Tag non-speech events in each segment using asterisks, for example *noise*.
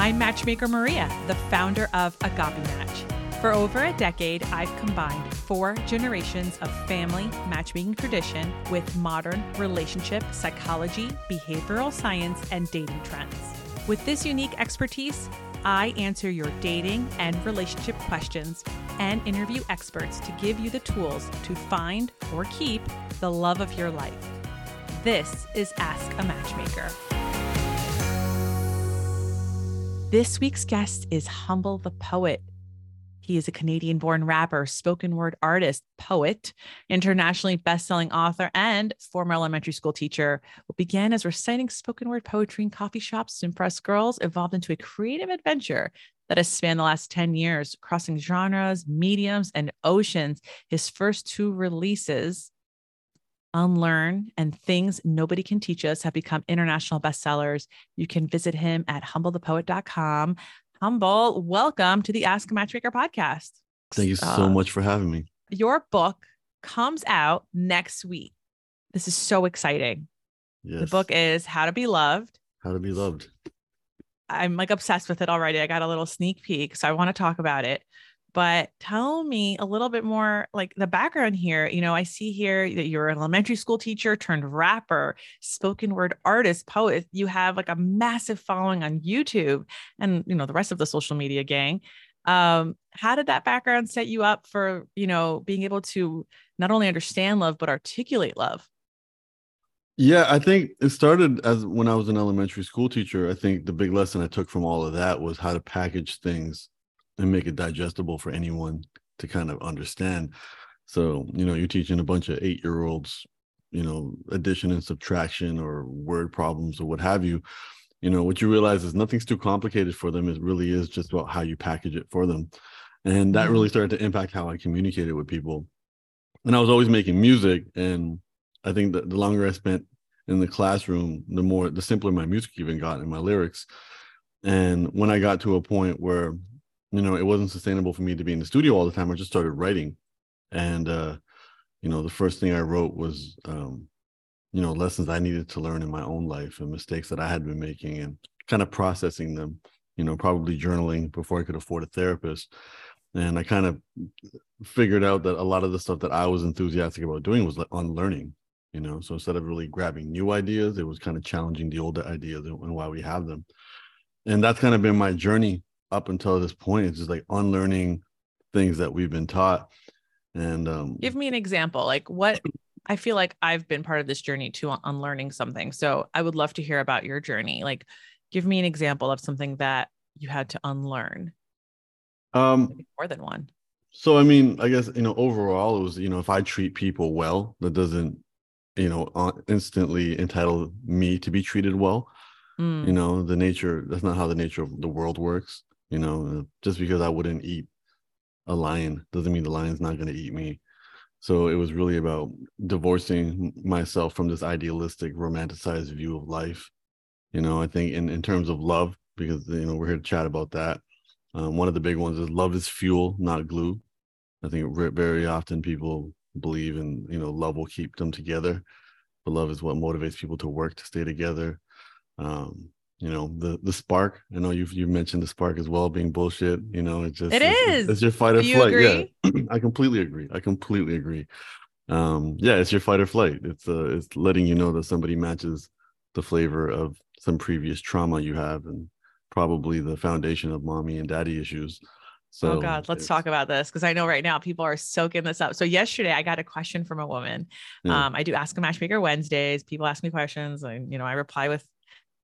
I'm matchmaker Maria, the founder of Agape Match. For over a decade, I've combined four generations of family matchmaking tradition with modern relationship psychology, behavioral science, and dating trends. With this unique expertise, I answer your dating and relationship questions and interview experts to give you the tools to find or keep the love of your life. This is Ask a Matchmaker. This week's guest is Humble the Poet. He is a Canadian born rapper, spoken word artist, poet, internationally best-selling author, and former elementary school teacher. What began as reciting spoken word poetry in coffee shops to impress girls evolved into a creative adventure that has spanned the last 10 years, crossing genres, mediums, and oceans. His first two releases, Unlearn and Things Nobody Can Teach Us have become international bestsellers. You can visit him at humblethepoet.com. Humble, welcome to the Ask a Matchmaker podcast. Thank you so uh, much for having me. Your book comes out next week. This is so exciting. Yes. The book is How to Be Loved. How to Be Loved. I'm like obsessed with it already. I got a little sneak peek, so I want to talk about it but tell me a little bit more like the background here. You know i see here that you're an elementary school teacher turned rapper spoken word artist poet. You have like a massive following on youtube and you know the rest of the social media gang. Um how did that background set you up for you know being able to not only understand love but articulate love? Yeah, I think it started as when I was an elementary school teacher. I think the big lesson I took from all of that was how to package things and make it digestible for anyone to kind of understand. So, you know, you're teaching a bunch of eight year olds, you know, addition and subtraction or word problems or what have you. You know, what you realize is nothing's too complicated for them. It really is just about how you package it for them. And that really mm-hmm. started to impact how I communicated with people. And I was always making music. And I think that the longer I spent in the classroom, the more, the simpler my music even got and my lyrics. And when I got to a point where you know, it wasn't sustainable for me to be in the studio all the time. I just started writing. And, uh, you know, the first thing I wrote was, um, you know, lessons I needed to learn in my own life and mistakes that I had been making and kind of processing them, you know, probably journaling before I could afford a therapist. And I kind of figured out that a lot of the stuff that I was enthusiastic about doing was on learning, you know. So instead of really grabbing new ideas, it was kind of challenging the older ideas and why we have them. And that's kind of been my journey up until this point it's just like unlearning things that we've been taught. And um give me an example like what *clears throat* i feel like i've been part of this journey to unlearning something. So i would love to hear about your journey. Like give me an example of something that you had to unlearn. Um Maybe more than one. so i mean i guess you know overall it was you know if i treat people well that doesn't you know uh, instantly entitle me to be treated well. Mm. you know the nature that's not how the nature of the world works you know, just because I wouldn't eat a lion doesn't mean the lion's not going to eat me. So it was really about divorcing myself from this idealistic, romanticized view of life. You know, I think in, in terms of love, because, you know, we're here to chat about that. Um, one of the big ones is love is fuel, not glue. I think very often people believe in, you know, love will keep them together, but love is what motivates people to work to stay together. Um, you know the the spark i know you've you mentioned the spark as well being bullshit you know it just it it's, is. it's your fight or flight agree? yeah *clears throat* i completely agree i completely agree um yeah it's your fight or flight it's uh it's letting you know that somebody matches the flavor of some previous trauma you have and probably the foundation of mommy and daddy issues so oh God, let's talk about this because I know right now people are soaking this up. So yesterday I got a question from a woman. Yeah. Um, I do ask a matchmaker Wednesdays. People ask me questions, and you know I reply with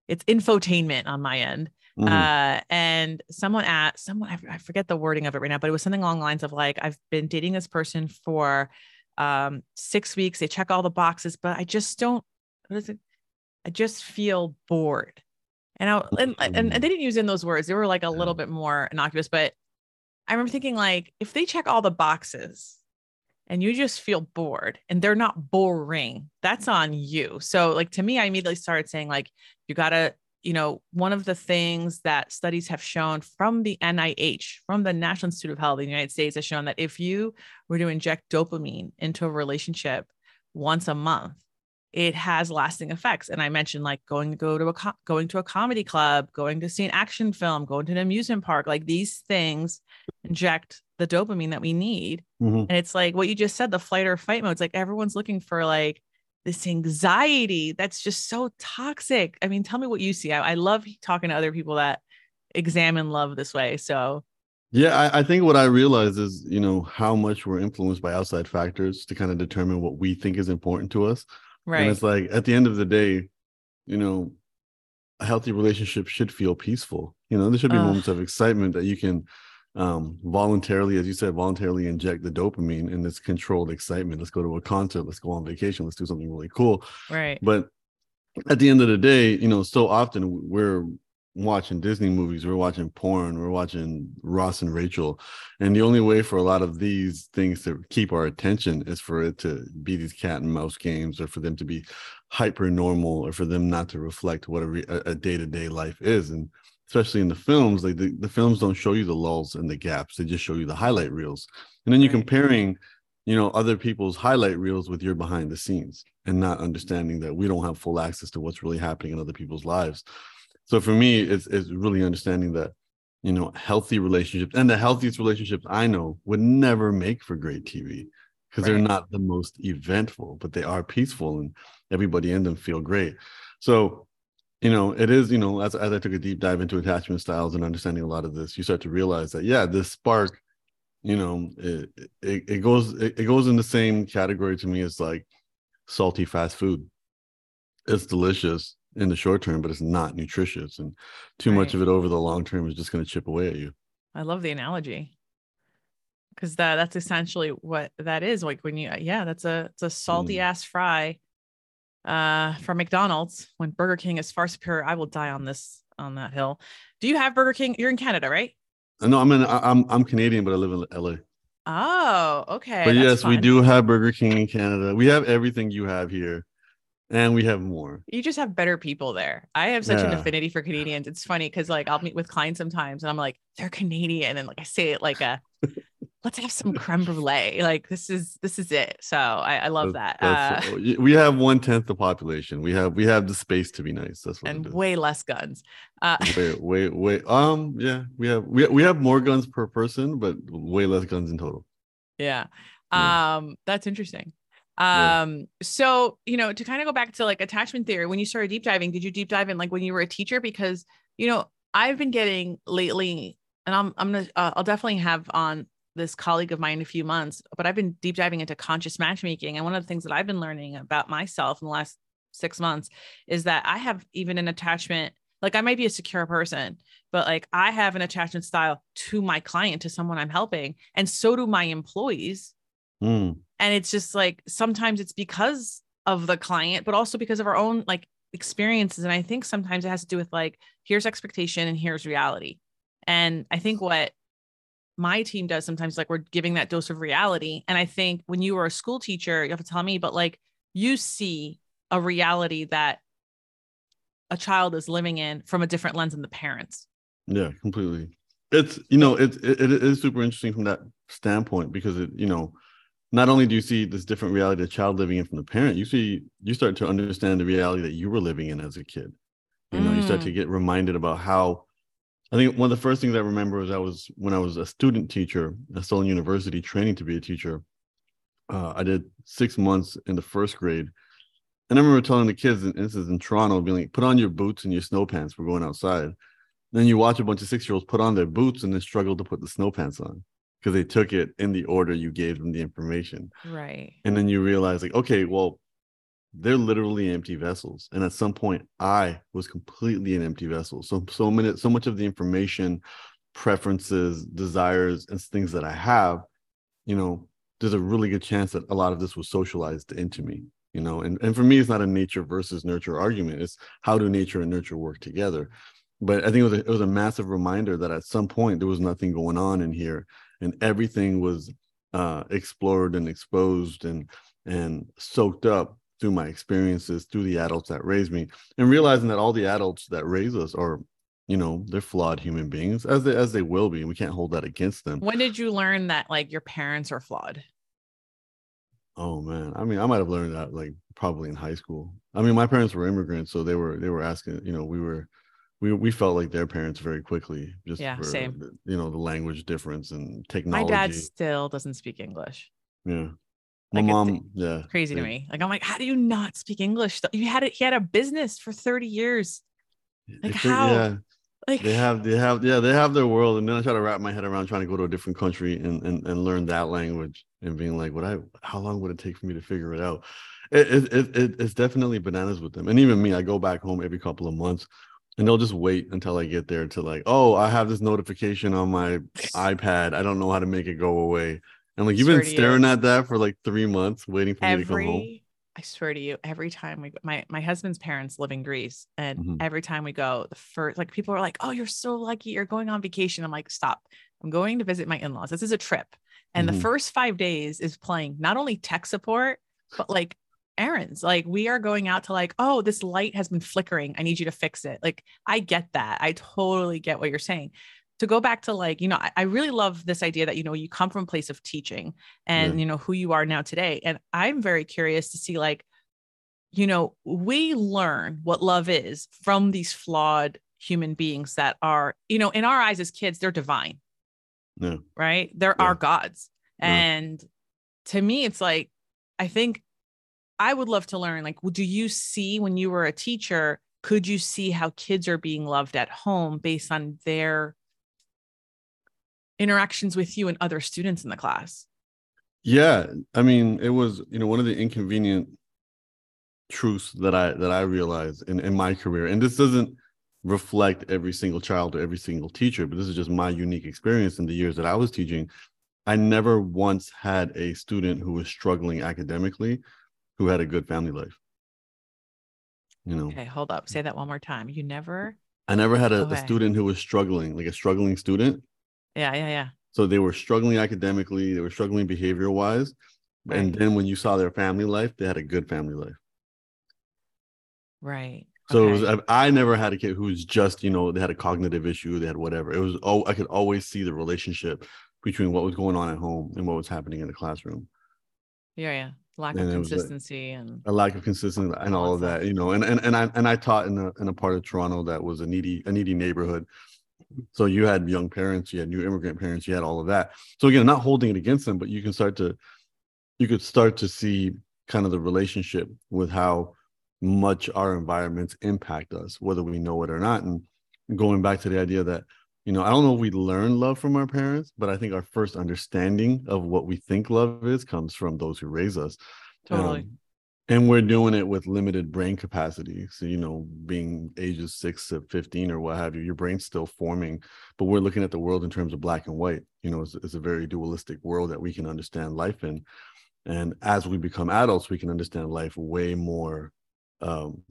it's infotainment on my end. Mm-hmm. Uh, and someone asked someone, I, I forget the wording of it right now, but it was something along the lines of like, I've been dating this person for um, six weeks. They check all the boxes, but I just don't, what is it? I just feel bored. And I, and, and, and they didn't use in those words. They were like a little bit more innocuous, but I remember thinking like, if they check all the boxes, and you just feel bored and they're not boring, that's on you. So, like, to me, I immediately started saying, like, you got to, you know, one of the things that studies have shown from the NIH, from the National Institute of Health in the United States, has shown that if you were to inject dopamine into a relationship once a month, it has lasting effects. And I mentioned like going to go to a co- going to a comedy club, going to see an action film, going to an amusement park. Like these things inject the dopamine that we need. Mm-hmm. And it's like what you just said, the flight or fight mode. It's like everyone's looking for like this anxiety that's just so toxic. I mean, tell me what you see. I, I love talking to other people that examine love this way. So yeah, I, I, think what I realize is, you know, how much we're influenced by outside factors to kind of determine what we think is important to us. Right. And it's like at the end of the day, you know, a healthy relationship should feel peaceful. You know, there should be moments of excitement that you can um voluntarily, as you said, voluntarily inject the dopamine in this controlled excitement. Let's go to a concert, let's go on vacation, let's do something really cool. Right. But at the end of the day, you know, so often we're watching Disney movies, we're watching porn, we're watching Ross and Rachel. And the only way for a lot of these things to keep our attention is for it to be these cat and mouse games or for them to be hyper normal or for them not to reflect what a day to day life is. And especially in the films, like the, the films don't show you the lulls and the gaps, they just show you the highlight reels. And then you're comparing, you know, other people's highlight reels with your behind the scenes and not understanding that we don't have full access to what's really happening in other people's lives so for me it's it's really understanding that you know healthy relationships and the healthiest relationships i know would never make for great tv because right. they're not the most eventful but they are peaceful and everybody in them feel great so you know it is you know as, as i took a deep dive into attachment styles and understanding a lot of this you start to realize that yeah this spark you know it it, it goes it, it goes in the same category to me as like salty fast food it's delicious in the short term, but it's not nutritious. And too right. much of it over the long term is just going to chip away at you. I love the analogy because that that's essentially what that is. Like when you, yeah, that's a it's a salty mm. ass fry uh from McDonald's when Burger King is far superior. I will die on this on that hill. Do you have Burger King? You're in Canada, right? Uh, no, I'm in. I'm I'm Canadian, but I live in LA. Oh, okay. But yes, fun. we do have Burger King in Canada. We have everything you have here and we have more. You just have better people there. I have such yeah. an affinity for Canadians. It's funny because like I'll meet with clients sometimes and I'm like, they're Canadian. And like I say it like a *laughs* let's have some creme brulee. Like this is this is it. So I, I love that. Uh, we have one tenth the population. We have we have the space to be nice. That's what and way less guns. Uh wait, wait, wait. Um, yeah, we have we we have more guns per person, but way less guns in total. Yeah. yeah. Um, that's interesting. Um, yeah. so you know, to kind of go back to like attachment theory, when you started deep diving, did you deep dive in like when you were a teacher? Because you know, I've been getting lately, and I'm I'm gonna uh, I'll definitely have on this colleague of mine in a few months, but I've been deep diving into conscious matchmaking. And one of the things that I've been learning about myself in the last six months is that I have even an attachment, like I might be a secure person, but like I have an attachment style to my client, to someone I'm helping. And so do my employees. Mm. And it's just like sometimes it's because of the client but also because of our own like experiences. And i think sometimes it has to do with like here's expectation and here's reality. And i think what my team does sometimes like we're giving that dose of reality. And i think when you were a school teacher you have to tell me but like you see a reality that a child is living in from a different lens than the parents. Yeah completely. It's you know it, it, it is super interesting from that standpoint because it you know not only do you see this different reality the child living in from the parent, you see you start to understand the reality that you were living in as a kid. You know, mm. you start to mm. get reminded about how I think one of the first things I remember was I was when I was a student teacher at Stolen University training to be a teacher. Uh, I did six months in the first grade. And I remember telling the kids, and this is in Toronto, being like, put on your boots and your snow pants. We're going outside. Then you watch a bunch of six year olds put on their boots and then struggle to put the snow pants on because they took it in the order you gave them the information. Right. And then you realize, like, okay, well, they're literally empty vessels. And at some point, I was completely an empty vessel. So so many so much of the information, preferences, desires, and things that I have, you know, there's a really good chance that a lot of this was socialized into me. You know, and, and for me, it's not a nature versus nurture argument. It's how do nature and nurture work together. But I think it was a, it was a massive reminder that at some point there was nothing going on in here and everything was uh, explored and exposed and and soaked up through my experiences through the adults that raised me and realizing that all the adults that raise us are you know they're flawed human beings as they as they will be and we can't hold that against them when did you learn that like your parents are flawed Oh man, I mean, I might have learned that like probably in high school. I mean, my parents were immigrants, so they were they were asking. You know, we were we we felt like their parents very quickly. Just yeah, for, same. You know, the language difference and technology. My dad still doesn't speak English. Yeah. My Like, mom, yeah. Crazy to me. Like I'm like, how do you not speak English? You had it. He had a business for 30 years. Like, how? Yeah, Like they have they have yeah they have their world and then i try to wrap my head around trying to go to a different country and and, and learn that language and being like what i how long would it take for me to figure it out it, it, it it's definitely bananas with them and even me i go back home every couple of months and they'll just wait until i get there to like oh i have this notification on my ipad i don't know how to make it go away and like you've been to you. staring at that for like three months waiting for me to come home every I swear to you, every time we my my husband's parents live in Greece, and Mhm. every time we go, the first like people are like, "Oh, you're so lucky, you're going on vacation." I'm like, "Stop! I'm going to visit my in-laws. This is a trip." And Mhm. the first five days is playing not only tech support, but like errands. Like we are going out to like, "Oh, this light has been flickering. I need you to fix it." Like I get that. I totally get what you're saying. To go back to like, you know, I, I really love this idea that you know you come from a place of teaching and Yeah. you know who you are now today and i'm very curious to see like you know we learn what love is from these flawed human beings that are you know in our eyes as kids they're divine yeah right they're Yeah. our gods and to me it's like i think i would love to learn like do you see when you were a teacher could you see how kids are being loved at home based on their interactions with you and other students in the class Yeah, I mean, it was you know one of the inconvenient truths that I that I realized in in my career, and this doesn't reflect every single child or every single teacher, but this is just my unique experience in the years that I was teaching. I never once had a student who was struggling academically who had a good family life. You know, okay hold up say that one more time you never I never had a, a student who was struggling, like a struggling student. yeah yeah yeah So they were struggling academically, they were struggling behavior wise. And then when you saw their family life, they had a good family life. right So it was, I, I never had a kid who was just, you know, they had a cognitive issue, they had whatever. It was, oh, I could always see the relationship between what was going on at home and what was happening in the classroom. Yeah, yeah. Lack And of it was like- consistency and A lack of consistency and all of that, you know. And and and I and I taught in a in a part of Toronto that was a needy a needy neighborhood. So you had young parents, you had new immigrant parents, you had all of that. So again, not holding it against them, but you can start to you could start to see kind of the relationship with how much our environments impact us, whether we know it or not. And going back to the idea that, you know, I don't know if we learn love from our parents, but I think our first understanding of what we think love is comes from those who raise us. totally. Um, and we're doing it with limited brain capacity. So, you know, being ages six to 15 or what have you, your brain's still forming, but we're looking at the world in terms of black and white. You know, it's, it's a very dualistic world that we can understand life in. And as we become adults, we can understand life way more. Um,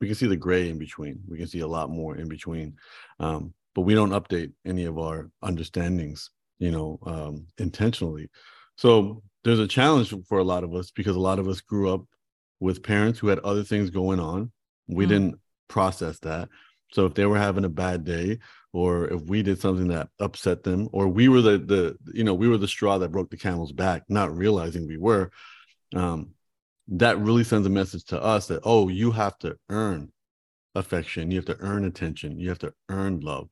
we can see the gray in between. We can see a lot more in between. Um, but we don't update any of our understandings, you know, um, intentionally. So there's a challenge for a lot of us because a lot of us grew up with parents who had other things going on. We Mm. didn't process that. So if they were having a bad day, or if we did something that upset them, or we were the the you know we were the straw that broke the camel's back, not realizing we were, um, that really sends a message to us that oh you have to earn affection, you have to earn attention, you have to earn love,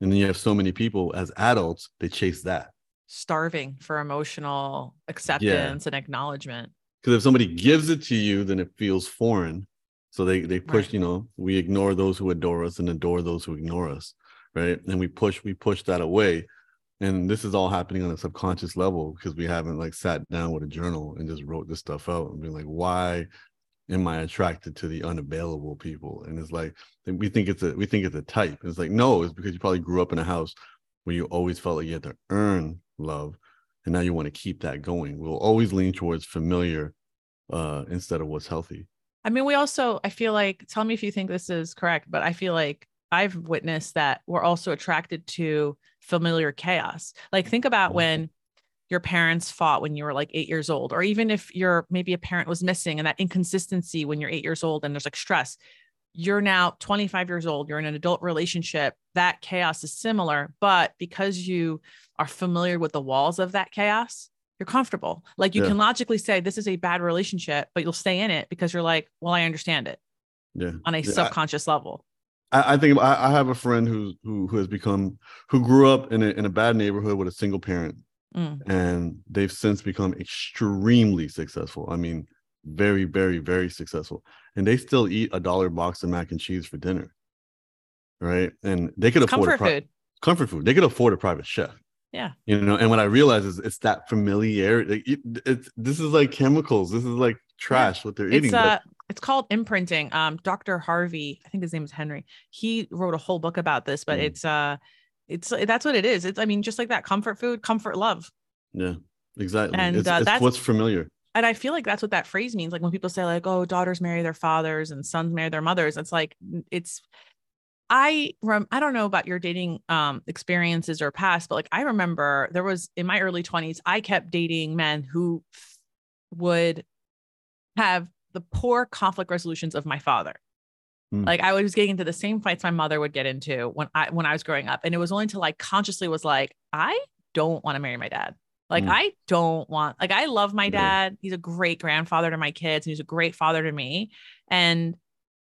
and then you have so many people as adults they chase that. Starving for emotional acceptance and acknowledgement. because if somebody gives it to you then it feels foreign so they they push Right. you know we ignore those who adore us and adore those who ignore us right and we push we push that away and this is all happening on a subconscious level because we haven't like sat down with a journal and just wrote this stuff out and be like why am i attracted to the unavailable people? And it's like we think it's a we think it's a type. It's like no it's because you probably grew up in a house where you always felt like you had to earn love and now you want to keep that going. We'll always lean towards familiar uh instead of what's healthy. I mean, we also, I feel like, tell me if you think this is correct, but I feel like I've witnessed that we're also attracted to familiar chaos. Like, think about Mhm. when your parents fought when you were like eight years old, or even if you're maybe a parent was missing and that inconsistency when you're eight years old and there's like stress. You're now 25 years old, you're in an adult relationship. That chaos is similar, but because you are familiar with the walls of that chaos, you're comfortable. Like you Yeah. can logically say this is a bad relationship, but you'll stay in it because you're like, well, I understand it Yeah. on a Yeah, I- subconscious level. I, I think I, I have a friend who who who has become who grew up in a in a bad neighborhood with a single parent, Mm. and they've since become extremely successful. I mean, very, very, very successful, and they still eat a dollar box of mac and cheese for dinner, right? And they could afford Comfort pri- food. comfort food. They could afford a private chef. Yeah. You know, and what I realize is it's that familiarity. It- it's this is like chemicals. This is like trash what they're eating. It's but- uh it's called imprinting. Um, Dr. Harvey, I think his name is Henry. He wrote a whole book about this, but Mm. it's uh it's that's what it is. It's I mean, just like that comfort food, comfort love. yeah, exactly. And, it's, uh, it's that's- what's familiar. and I feel like that's what that phrase means. Like when people say like, "Oh, daughters marry their fathers and sons marry their mothers," it's like it's. I rem- I don't know about your dating um experiences or past, but like I remember there was in my early twenties, I kept dating men who would have the poor conflict resolutions of my father. Hmm. Like I was getting into the same fights my mother would get into when I when I was growing up, and it was only until I consciously was like, I don't want to marry my dad. Like Mm. I don't want like I love my dad. He's a great grandfather to my kids and he's a great father to me and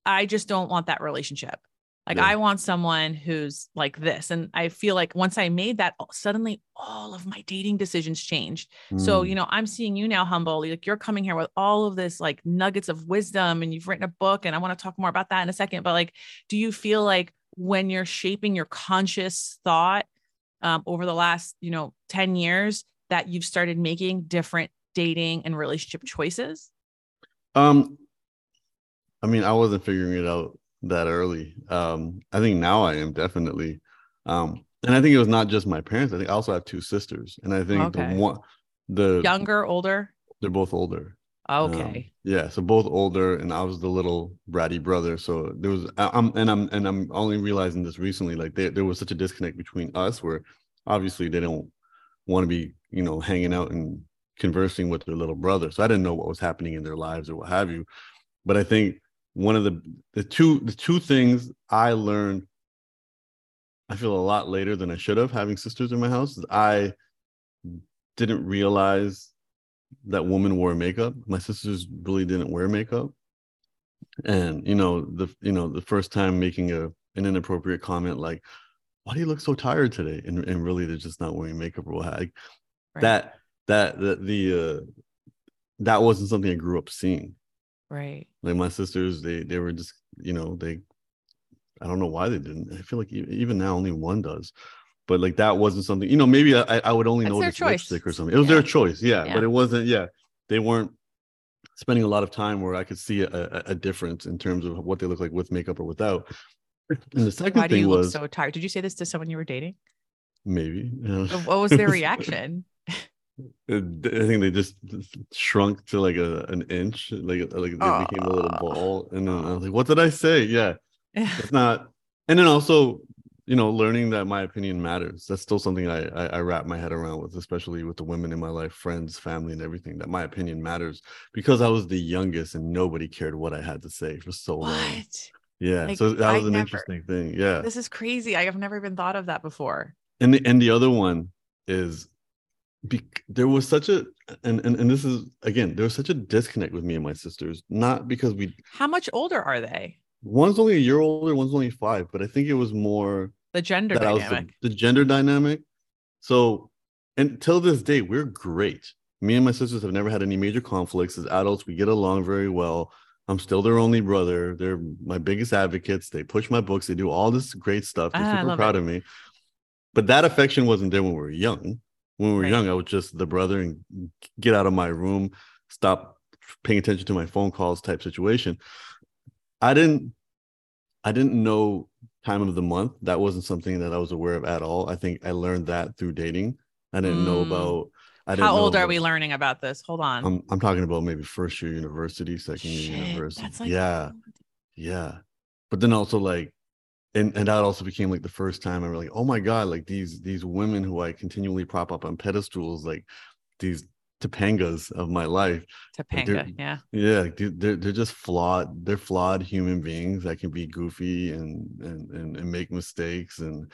I just don't want that relationship. Like Yeah. I want someone who's like this and I feel like once I made that suddenly all of my dating decisions changed. So, Mm. you know, I'm seeing you now humble. Like you're coming here with all of this like nuggets of wisdom and you've written a book and I want to talk more about that in a second, but like do you feel like when you're shaping your conscious thought um, over the last, you know, 10 years that you've started making different dating and relationship choices? Um, I mean, I wasn't figuring it out that early. Um, I think now I am definitely. Um, and I think it was not just my parents. I think I also have two sisters, and I think Okay. the one, the Younger, older? they're both older. Um, Okay. yeah, so both older, and I was the little bratty brother. So there was, I- I'm, and I'm, and I'm only realizing this recently. Like there, there was such a disconnect between us, where obviously they don't want to be, you know, hanging out and conversing with their little brother. So I didn't know what was happening in their lives or what have you. But I think one of the the two the two things I learned, I feel a lot later than I should have having sisters in my house. I didn't realize that women wore makeup. My sisters really didn't wear makeup. And you know, the you know, the first time making a an inappropriate comment like, why do you look so tired today? And and really they're just not wearing makeup or what have- Right. that that the, the uh that wasn't something I grew up seeing. Right. Like my sisters, they they were just, you know, they I don't know why they didn't. I feel like even now only one does. But like that wasn't something, you know, maybe I, I would only their notice lipstick or something. It was Yeah. their choice, yeah, Yeah. But it wasn't, yeah. They weren't spending a lot of time where I could see a, a, difference in terms of what they look like with makeup or without. And the second Why do thing you look was so tired? Did you say this to someone you were dating? maybe. uh, What was their *laughs* reaction? I think they just shrunk to like a an inch, like like they became a little ball. And then I was like, "What did I say?" Yeah, *laughs* it's not. And then also, you know, learning that my opinion matters. That's still something I, I I wrap my head around with, especially with the women in my life, friends, family, and everything. That my opinion matters because I was the youngest and nobody cared what I had to say for so long. Yeah, Like, so that I was an never- interesting thing. Yeah, This is crazy. I have never even thought of that before. and the and the other one is bec- there was such a and, and and this is again there was such a disconnect with me and my sisters not because we How much older are they? one's only a year older one's only five but i think it was more The gender was the, dynamic. the gender dynamic. So until this day we're great. Me and my sisters have never had any major conflicts. As adults we get along very well. I'm still their only brother. They're my biggest advocates. They push my books. They do all this great stuff. They're Ah, super proud it. of me. But that affection wasn't there when we were young when we were Right. young i was just the brother and get out of my room stop paying attention to my phone calls type situation i didn't i didn't know time of the month that wasn't something that i was aware of at all i think i learned that through dating i didn't know Mm. about i didn't How know old are we learning about this? Hold on. I'm, I'm talking about maybe first year university second year Shit, university like yeah yeah but then also like and and that also became like the first time i was like oh my god like these these women who i continually prop up on pedestals like these topangas of my life Topanga. they're- Yeah. yeah they're, they're just flawed they're flawed human beings that can be goofy and, and and and make mistakes and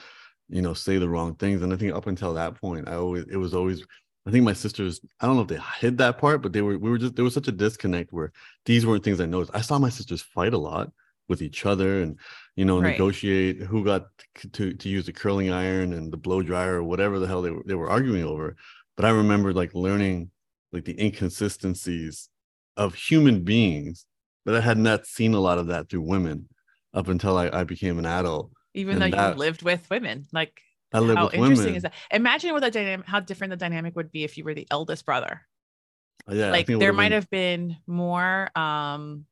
you know say the wrong things and i think up until that point i always it was always I think my sisters, I don't know if they hid that part, but they were, we were just, there was such a disconnect where these weren't things I noticed. I saw my sisters fight a lot with each other and, you know, right. negotiate who got to, to use the curling iron and the blow dryer or whatever the hell they were, they were arguing over. But I remember like learning like the inconsistencies of human beings, but I had not seen a lot of that through women up until I, I became an adult. Even and though that, you lived with women, like I how with interesting women. is that? Imagine what the dynamic, how different the dynamic would be if you were the eldest brother. Yeah, like there might been... have been more. um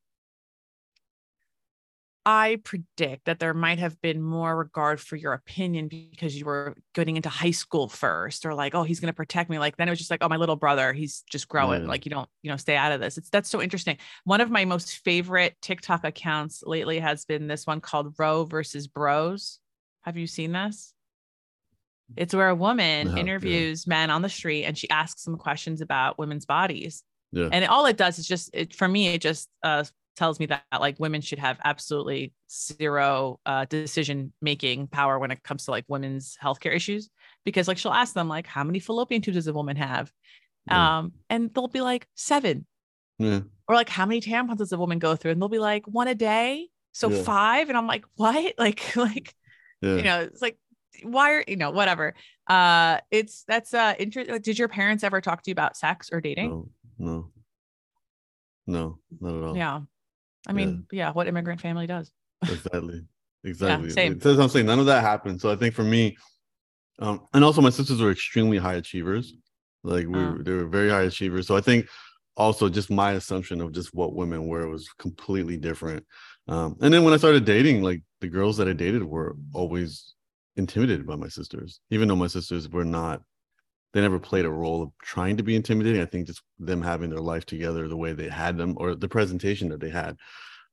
I predict that there might have been more regard for your opinion because you were getting into high school first, or like, oh, he's going to protect me. Like then it was just like, oh, my little brother, he's just growing. Yeah. Like you don't, you know, stay out of this. It's that's so interesting. One of my most favorite TikTok accounts lately has been this one called Roe versus Bros. Have you seen this? It's where a woman interviews yeah. men on the street and she asks them questions about women's bodies. Yeah. And all it does is just it, for me, it just uh, tells me that like women should have absolutely zero uh, decision making power when it comes to like women's healthcare issues. Because like she'll ask them like, how many fallopian tubes does a woman have? Yeah. Um, and they'll be like seven. Yeah. Or like, how many tampons does a woman go through? And they'll be like one a day. So five. And I'm like, what? *laughs* Like, like, you know, it's like why are you know whatever uh it's that's uh interesting did your parents ever talk to you about sex or dating no no no not at all yeah i mean yeah, yeah what immigrant family does. Exactly. *laughs* Exactly. Yeah, same. I'm saying none of that happened. So i think for me um and also my sisters were extremely high achievers. Like we oh. they were very high achievers. So i think also just my assumption of just what women were was completely different. Um and then when i started dating like the girls that i dated were always intimidated by my sisters, even though my sisters were not, they never played a role of trying to be intimidating. I think just them having their life together the way they had them or the presentation that they had.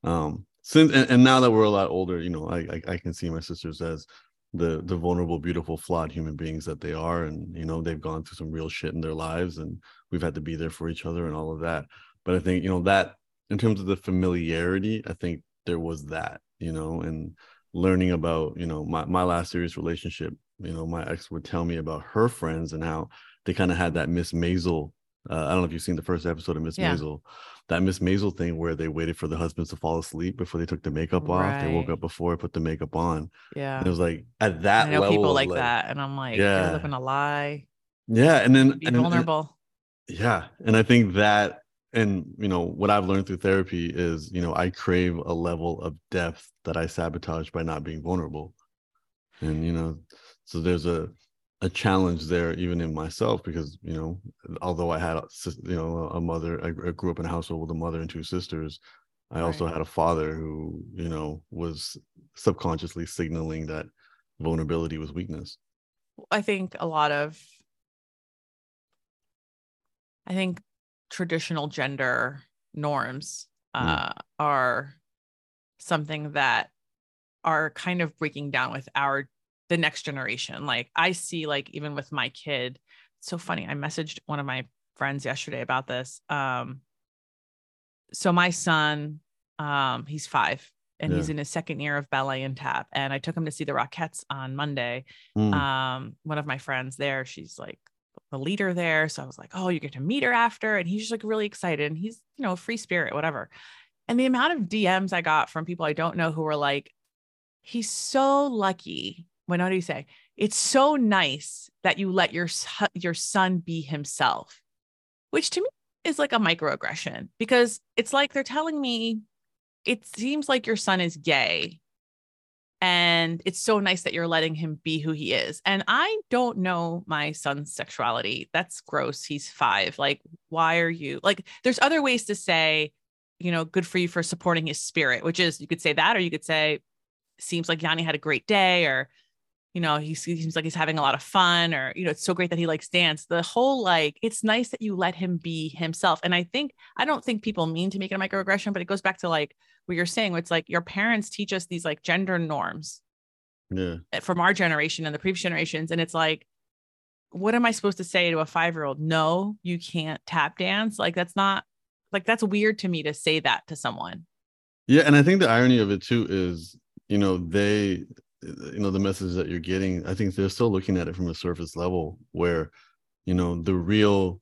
Um, since and, and now that we're a lot older, you know, I, I, I can see my sisters as the the vulnerable, beautiful, flawed human beings that they are, and you know they've gone through some real shit in their lives, and we've had to be there for each other and all of that. But I think you know that in terms of the familiarity, I think there was that, you know, and learning about you know my, my last serious relationship you know my ex would tell me about her friends and how they kind of had that miss maisel uh, i don't know if you've seen the first episode of miss yeah. maisel that miss maisel thing where they waited for the husbands to fall asleep before they took the makeup right. off they woke up before put the makeup on yeah and it was like at that I know level people like, like, that and i'm like yeah living a lie yeah and then Be and, vulnerable and, yeah and i think that and you know what i've learned through therapy is you know i crave a level of depth that i sabotage by not being vulnerable and you know so there's a a challenge there even in myself because you know although i had you know a mother i grew up in a household with a mother and two sisters i right. also had a father who you know was subconsciously signaling that vulnerability was weakness i think a lot of i think traditional gender norms uh, mm. are something that are kind of breaking down with our the next generation like i see like even with my kid so funny i messaged one of my friends yesterday about this um so my son um he's five and yeah. he's in his second year of ballet and tap and i took him to see the rockettes on monday mm. um one of my friends there she's like the leader there. So I was like, oh, you get to meet her after. And he's just like really excited. And he's, you know, free spirit, whatever. And the amount of DMs I got from people I don't know who were like, he's so lucky. What do you say? It's so nice that you let your your son be himself, which to me is like a microaggression because it's like they're telling me it seems like your son is gay and it's so nice that you're letting him be who he is. And i don't know my son's sexuality. That's gross. He's five. Like why are you like there's other ways to say you know good for you for supporting his spirit which is you could say that or you could say seems like yanni had a great day or you know he seems like he's having a lot of fun or you know it's so great that he likes dance. The whole like it's nice that you let him be himself. And i think i don't think people mean to make it a microaggression but it goes back to like what you're saying it's like your parents teach us these like gender norms yeah. eh, from our generation and the previous generations. And it's like what am i supposed to say to a five year old no you can't tap dance. Like that's not like that's weird to me to say that to someone. Yeah and i think the irony of it too is you know they you know the message that you're getting i think they're still looking at it from a surface level where you know the real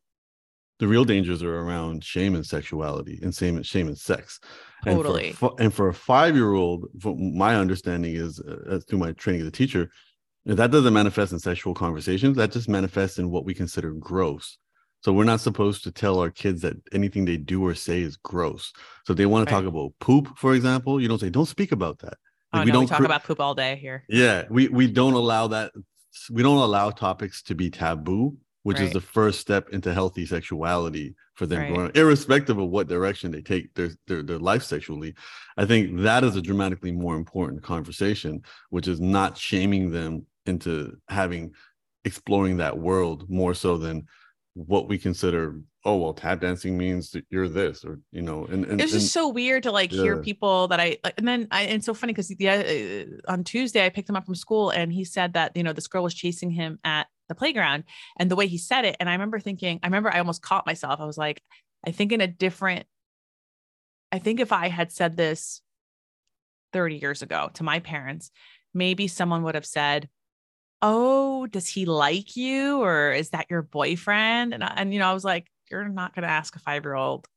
the real dangers are around shame and sexuality and shame, and shame and sex totally and for, and for a five-year-old my understanding is uh, through my training as a teacher that doesn't manifest in sexual conversations that just manifests in what we consider gross so we're not supposed to tell our kids that anything they do or say is gross. So if they want to talk about poop, for example, you don't say, don't speak about that. Like, oh, we no, don't we talk cr- about poop all day here. Yeah, we we don't allow that. We don't allow topics to be taboo, which right. is the first step into healthy sexuality for them right. growing, irrespective of what direction they take their, their their life sexually. I think that is a dramatically more important conversation, which is not shaming them into having exploring that world more so than what we consider oh well tap dancing means that you're this or you know and, and it's just and, so weird to like yeah. hear people that i and then i and it's so funny because yeah uh, on tuesday i picked him up from school and he said that you know this girl was chasing him at the playground and the way he said it and i remember thinking i remember i almost caught myself i was like i think in a different i think if i had said this 30 years ago to my parents maybe someone would have said oh, does he like you or is that your boyfriend? And, and you know, I was like, you're not going to ask a five year old,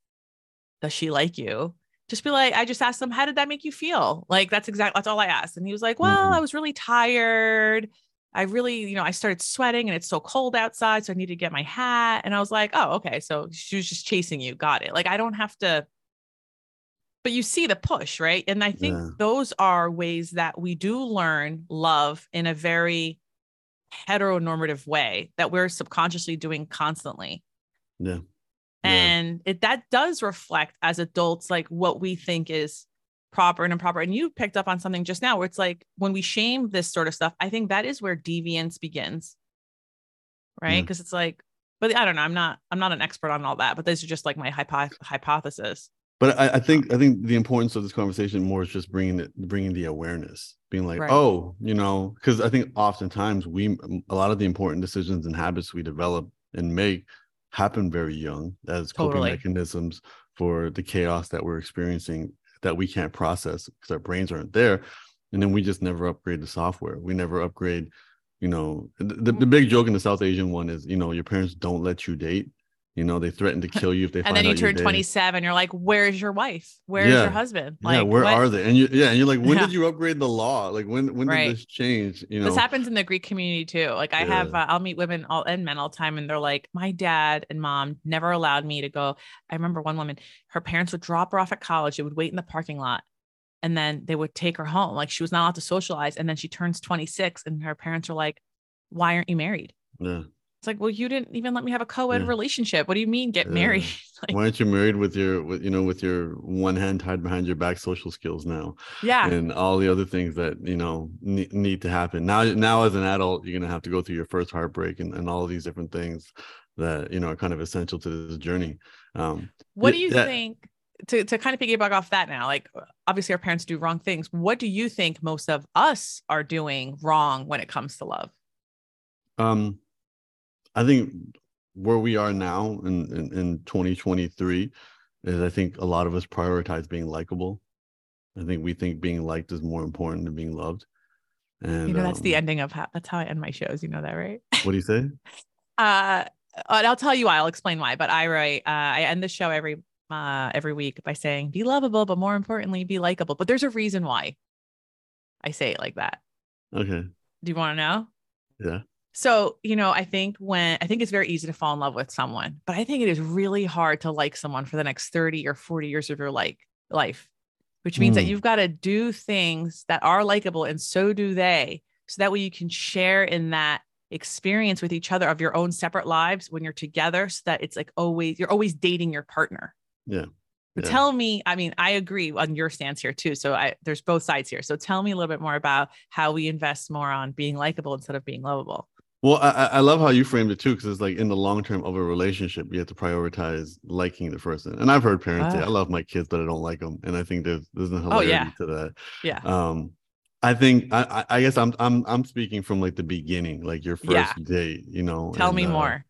does she like you? Just be like, I just asked them, how did that make you feel? Like, that's exactly, that's all I asked. And he was like, well, mm-hmm. I was really tired. I really, you know, I started sweating and it's so cold outside. So I needed to get my hat. And I was like, oh, okay. So she was just chasing you. Got it. Like, I don't have to, but you see the push, right? And I think yeah. those are ways that we do learn love in a very heteronormative way that we're subconsciously doing constantly. Yeah. And it that does reflect as adults like what we think is proper and improper. And you picked up on something just now where it's like when we shame this sort of stuff, I think that is where deviance begins. Right. Because yeah. it's like, but I don't know. I'm not I'm not an expert on all that, but those are just like my hypo- hypothesis but I, I, think I think the importance of this conversation more is just bringing it, bringing the awareness, being like, right. oh, you know, because I think oftentimes we a lot of the important decisions and habits we develop and make happen very young as coping mechanisms for the chaos that we're experiencing that we can't process because our brains aren't there, and then we just never upgrade the software. We never upgrade. You know, the, the, the mm-hmm. big joke in the South Asian one is, you know, your parents don't let you date you know, they threaten to kill you if they. Found you. And then you turn 27. You're like, "Where's your wife? Where's yeah. your husband? Like, yeah, where what? are they?" And you, yeah, and you're like, "When yeah. did you upgrade the law? Like, when when right. did this change?" You know, this happens in the Greek community too. Like, I yeah. have, uh, I'll meet women all and men all the time, and they're like, "My dad and mom never allowed me to go." I remember one woman, her parents would drop her off at college. They would wait in the parking lot, and then they would take her home. Like, she was not allowed to socialize, and then she turns 26, and her parents are like, "Why aren't you married?" Yeah. It's like, well, you didn't even let me have a co-ed yeah. relationship. What do you mean get yeah. married? *laughs* like, Why aren't you married with your, with, you know, with your one hand tied behind your back social skills now? Yeah. And all the other things that, you know, ne- need to happen. Now, now as an adult, you're going to have to go through your first heartbreak and, and all these different things that, you know, are kind of essential to this journey. Um, what do you that, think to, to kind of piggyback off that now, like obviously our parents do wrong things. What do you think most of us are doing wrong when it comes to love? Um, I think where we are now in, in, in 2023 is I think a lot of us prioritize being likable. I think we think being liked is more important than being loved. And you know, that's um, the ending of how that's how I end my shows. You know that, right? What do you say? *laughs* uh, and I'll tell you why. I'll explain why. But I write, uh, I end the show every uh every week by saying, "Be lovable, but more importantly, be likable." But there's a reason why I say it like that. Okay. Do you want to know? Yeah. So, you know, I think when I think it's very easy to fall in love with someone, but I think it is really hard to like someone for the next 30 or 40 years of your like life, which means mm. that you've got to do things that are likable and so do they. So that way you can share in that experience with each other of your own separate lives when you're together so that it's like always you're always dating your partner. Yeah. yeah. Tell me, I mean, I agree on your stance here too. So I there's both sides here. So tell me a little bit more about how we invest more on being likable instead of being lovable. Well, I, I love how you framed it too, because it's like in the long term of a relationship, you have to prioritize liking the person. And I've heard parents say, "I love my kids, but I don't like them," and I think there's there's a hilarity oh, yeah. to that. Yeah. Um, I think I I guess I'm I'm I'm speaking from like the beginning, like your first yeah. date, you know. Tell and, me uh, more.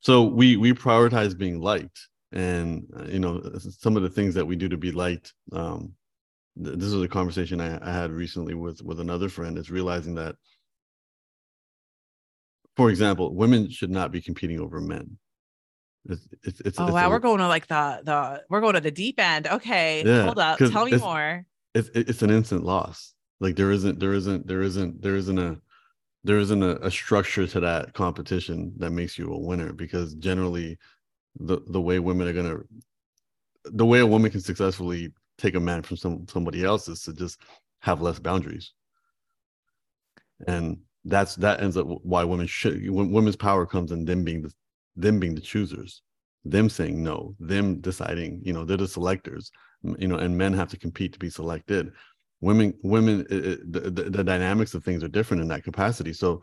So we we prioritize being liked, and uh, you know some of the things that we do to be liked. Um, th- this was a conversation I, I had recently with with another friend. Is realizing that for example, women should not be competing over men. It's, it's, it's, oh wow, a- we're going to like the the we're going to the deep end. Okay, Yeah, hold up, Tell me more. it's it's an instant loss. Like there isn't there isn't there isn't there isn't a there isn't a, a structure to that competition that makes you a winner because generally the the way women are gonna the way a woman can successfully take a man from some somebody else is to just have less boundaries. And that's that ends up why women should when women's power comes in them being the them being the choosers, them saying no, them deciding, you know, they're the selectors you know and men have to compete to be selected women women it, the, the, dynamics of things are different in that capacity so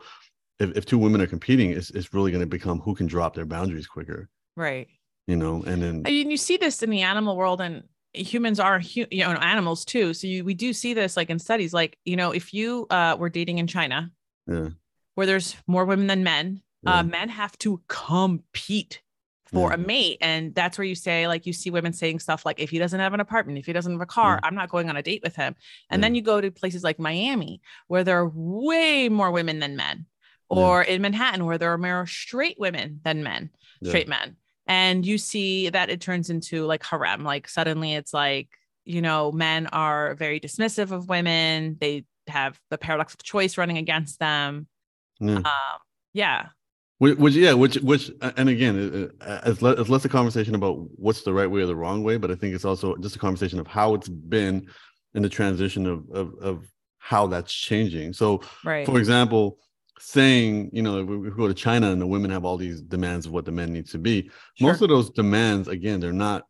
if, if two women are competing it's, it's really going to become who can drop their boundaries quicker Right. you know and then I mean, you see this in the animal world, and humans are hu- you know animals too. So you, we do see this like in studies. Like you know, if you uh, were dating in China, yeah where there's more women than men, Yeah. uh, men have to compete for Yeah. a mate, and that's where you say like you see women saying stuff like, if he doesn't have an apartment, if he doesn't have a car, Yeah. I'm not going on a date with him. And then you go to places like Miami, where there are way more women than men, or in Manhattan, where there are more straight women than men straight men and you see that it turns into like harem like suddenly it's like you know men are very dismissive of women they have the paradox of choice running against them. Yeah. um yeah. Which, which yeah which which and again it- it- it's, le- it's less a conversation about what's the right way or the wrong way but i think it's also just a conversation of how it's been in the transition of of, of how that's changing. So right. for example saying you know if we go to china and the women have all these demands of what the men needs to be most of those demands again they're not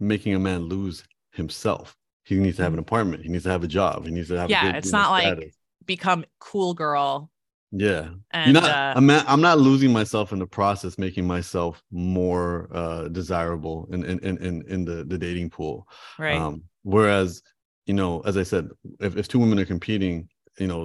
making a man lose himself he needs to have an apartment he needs to have a job he needs to have. Yeah, a good, it's you know, not like- status. become cool girl yeah and you're not uh, I'm not I'm not losing myself in the process, making myself more uh desirable in in in in, in the the dating pool. right Um whereas, you know, as I said, if, if two women are competing, you know,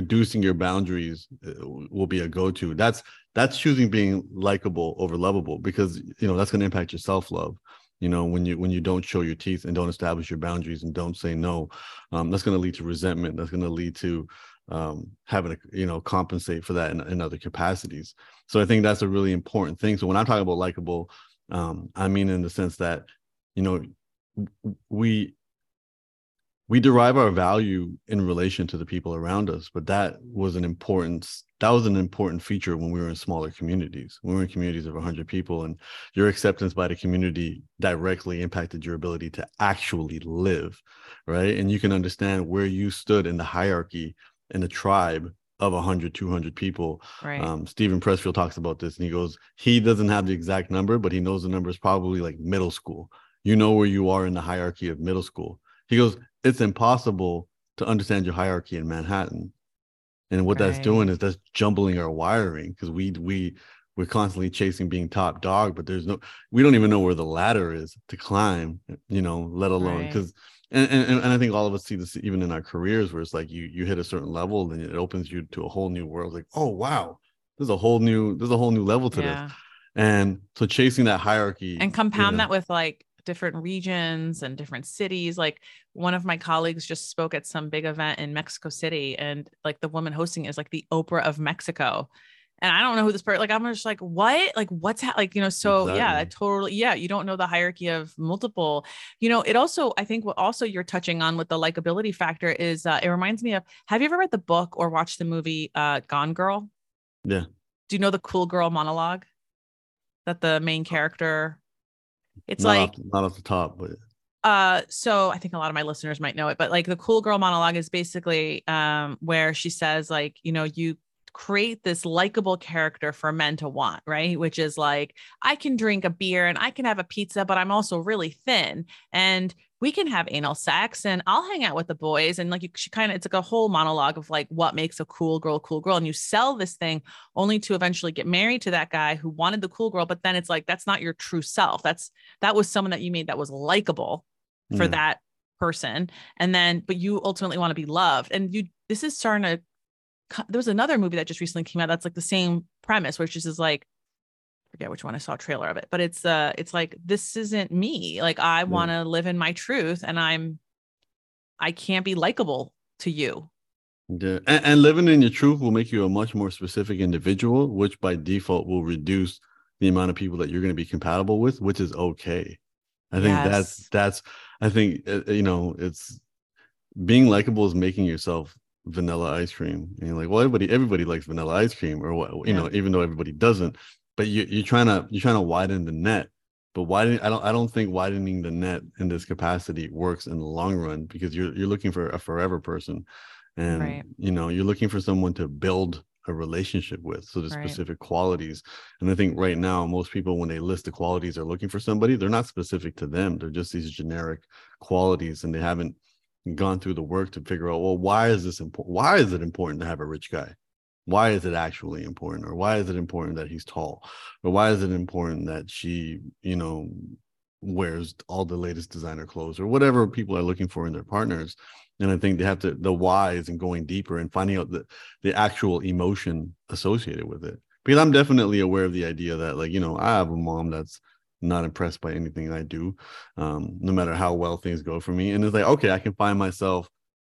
reducing your boundaries uh, will be a go-to. That's that's choosing being likable over lovable because you know that's going to impact your self-love you know when you when you don't show your teeth and don't establish your boundaries and don't say no um, that's going to lead to resentment that's going to lead to um, having to you know compensate for that in, in other capacities. So i think that's a really important thing. So when i'm talking about likable um, i mean in the sense that you know we we derive our value in relation to the people around us but that was an important that was an important feature when we were in smaller communities we were in communities of 100 people and your acceptance by the community directly impacted your ability to actually live right and you can understand where you stood in the hierarchy in a tribe of 100 200 people right um, Steven Pressfield talks about this, and he goes, he doesn't have the exact number, but he knows the number is probably like middle school. You know where you are in the hierarchy of middle school. He goes, it's impossible to understand your hierarchy in Manhattan, and what that's doing is that's jumbling our wiring because we we we're constantly chasing being top dog, but there's no we don't even know where the ladder is to climb, you know, let alone Right. because. And, and, and I think all of us see this even in our careers where it's like you you hit a certain level and it opens you to a whole new world like oh wow there's a whole new there's a whole new level to yeah this and so chasing that hierarchy and compound you know, that with like different regions and different cities like one of my colleagues just spoke at some big event in mexico city and like the woman hosting is like the oprah of mexico. And i don't know who this person like i'm just like what? Like what's ha-? like you know so yeah I totally yeah you don't know the hierarchy of multiple. You know it also i think what also you're touching on with the likability factor is uh, it reminds me of have you ever read the book or watched the movie uh gone girl? Yeah. do you know the cool girl monologue? That the main character it's not like off, not off the top but uh so i think a lot of my listeners might know it but like the cool girl monologue is basically um where she says like you know you create this likable character for men to want right? Which is like i can drink a beer and i can have a pizza but i'm also really thin and we can have anal sex and i'll hang out with the boys. And like you she kind of it's like a whole monologue of like what makes a cool girl cool girl. And you sell this thing only to eventually get married to that guy who wanted the cool girl but then it's like that's not your true self. That's that was someone that you made that was likable for Yeah. that person. And then but you ultimately want to be loved. And you this is starting to there was another movie that just recently came out that's like the same premise which is, is like forget which one I saw a trailer of it but it's uh it's like this isn't me like I want to live in my truth and I'm I can't be likable to you Yeah. And, and living in your truth will make you a much more specific individual, which by default will reduce the amount of people that you're going to be compatible with, which is okay. I think yes. that's that's I think uh, you know it's being likable is making yourself vanilla ice cream. And you're like, well, everybody everybody likes vanilla ice cream, or what you yeah. know, even though everybody doesn't. But you, you're trying to you're trying to widen the net. But widen I don't I don't think widening the net in this capacity works in the long run because you're you're looking for a forever person, and right. you know you're looking for someone to build a relationship with so the right. specific qualities and i think right now most people when they list the qualities they're looking for somebody they're not specific to them they're just these generic qualities and they haven't gone through the work to figure out well why is this important why is it important to have a rich guy? Why is it actually important? Or why is it important that he's tall? Or why is it important that she you know wears all the latest designer clothes? Or whatever people are looking for in their partners. And i think they have to the whys and going deeper and finding out the the actual emotion associated with it. Because i'm definitely aware of the idea that like you know i have a mom that's not impressed by anything i do um, no matter how well things go for me and it's like okay i can find myself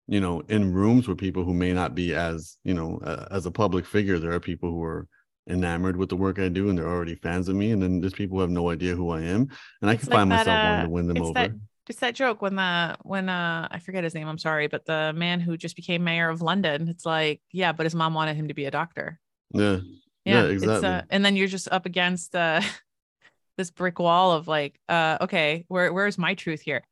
you know in rooms with people who may not be as you know uh, as a public figure there are people who are enamored with the work i do and they're already fans of me and then there's people who have no idea who i am and i can find that, myself uh, wanting to win them over that, it's that joke when the when uh I forget his name, I'm sorry, but the man who just became mayor of London, it's like, yeah, but his mom wanted him to be a doctor. Yeah. Yeah, yeah exactly. Uh, and then you're just up against uh *laughs* this brick wall of like, uh, okay, where where's my truth here?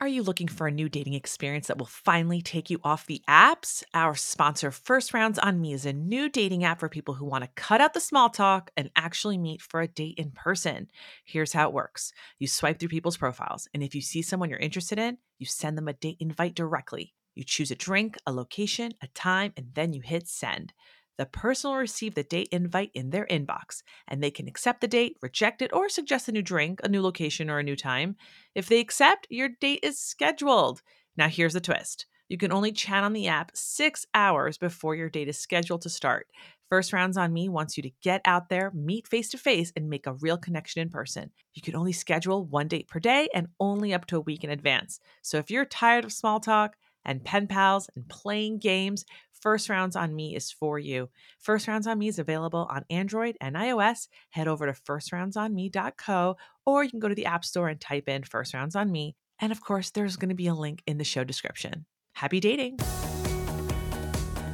Are you looking for a new dating experience that will finally take you off the apps? Our sponsor, First Rounds on Me, is a new dating app for people who want to cut out the small talk and actually meet for a date in person. Here's how it works you swipe through people's profiles, and if you see someone you're interested in, you send them a date invite directly. You choose a drink, a location, a time, and then you hit send the person will receive the date invite in their inbox, and they can accept the date, reject it, or suggest a new drink, a new location, or a new time. If they accept, your date is scheduled. Now, here's the twist you can only chat on the app six hours before your date is scheduled to start. First Rounds on Me wants you to get out there, meet face to face, and make a real connection in person. You can only schedule one date per day and only up to a week in advance. So if you're tired of small talk, and pen pals and playing games, First Rounds on Me is for you. First Rounds on Me is available on Android and iOS. Head over to firstroundsonme.co or you can go to the App Store and type in First Rounds on Me. And of course, there's going to be a link in the show description. Happy dating.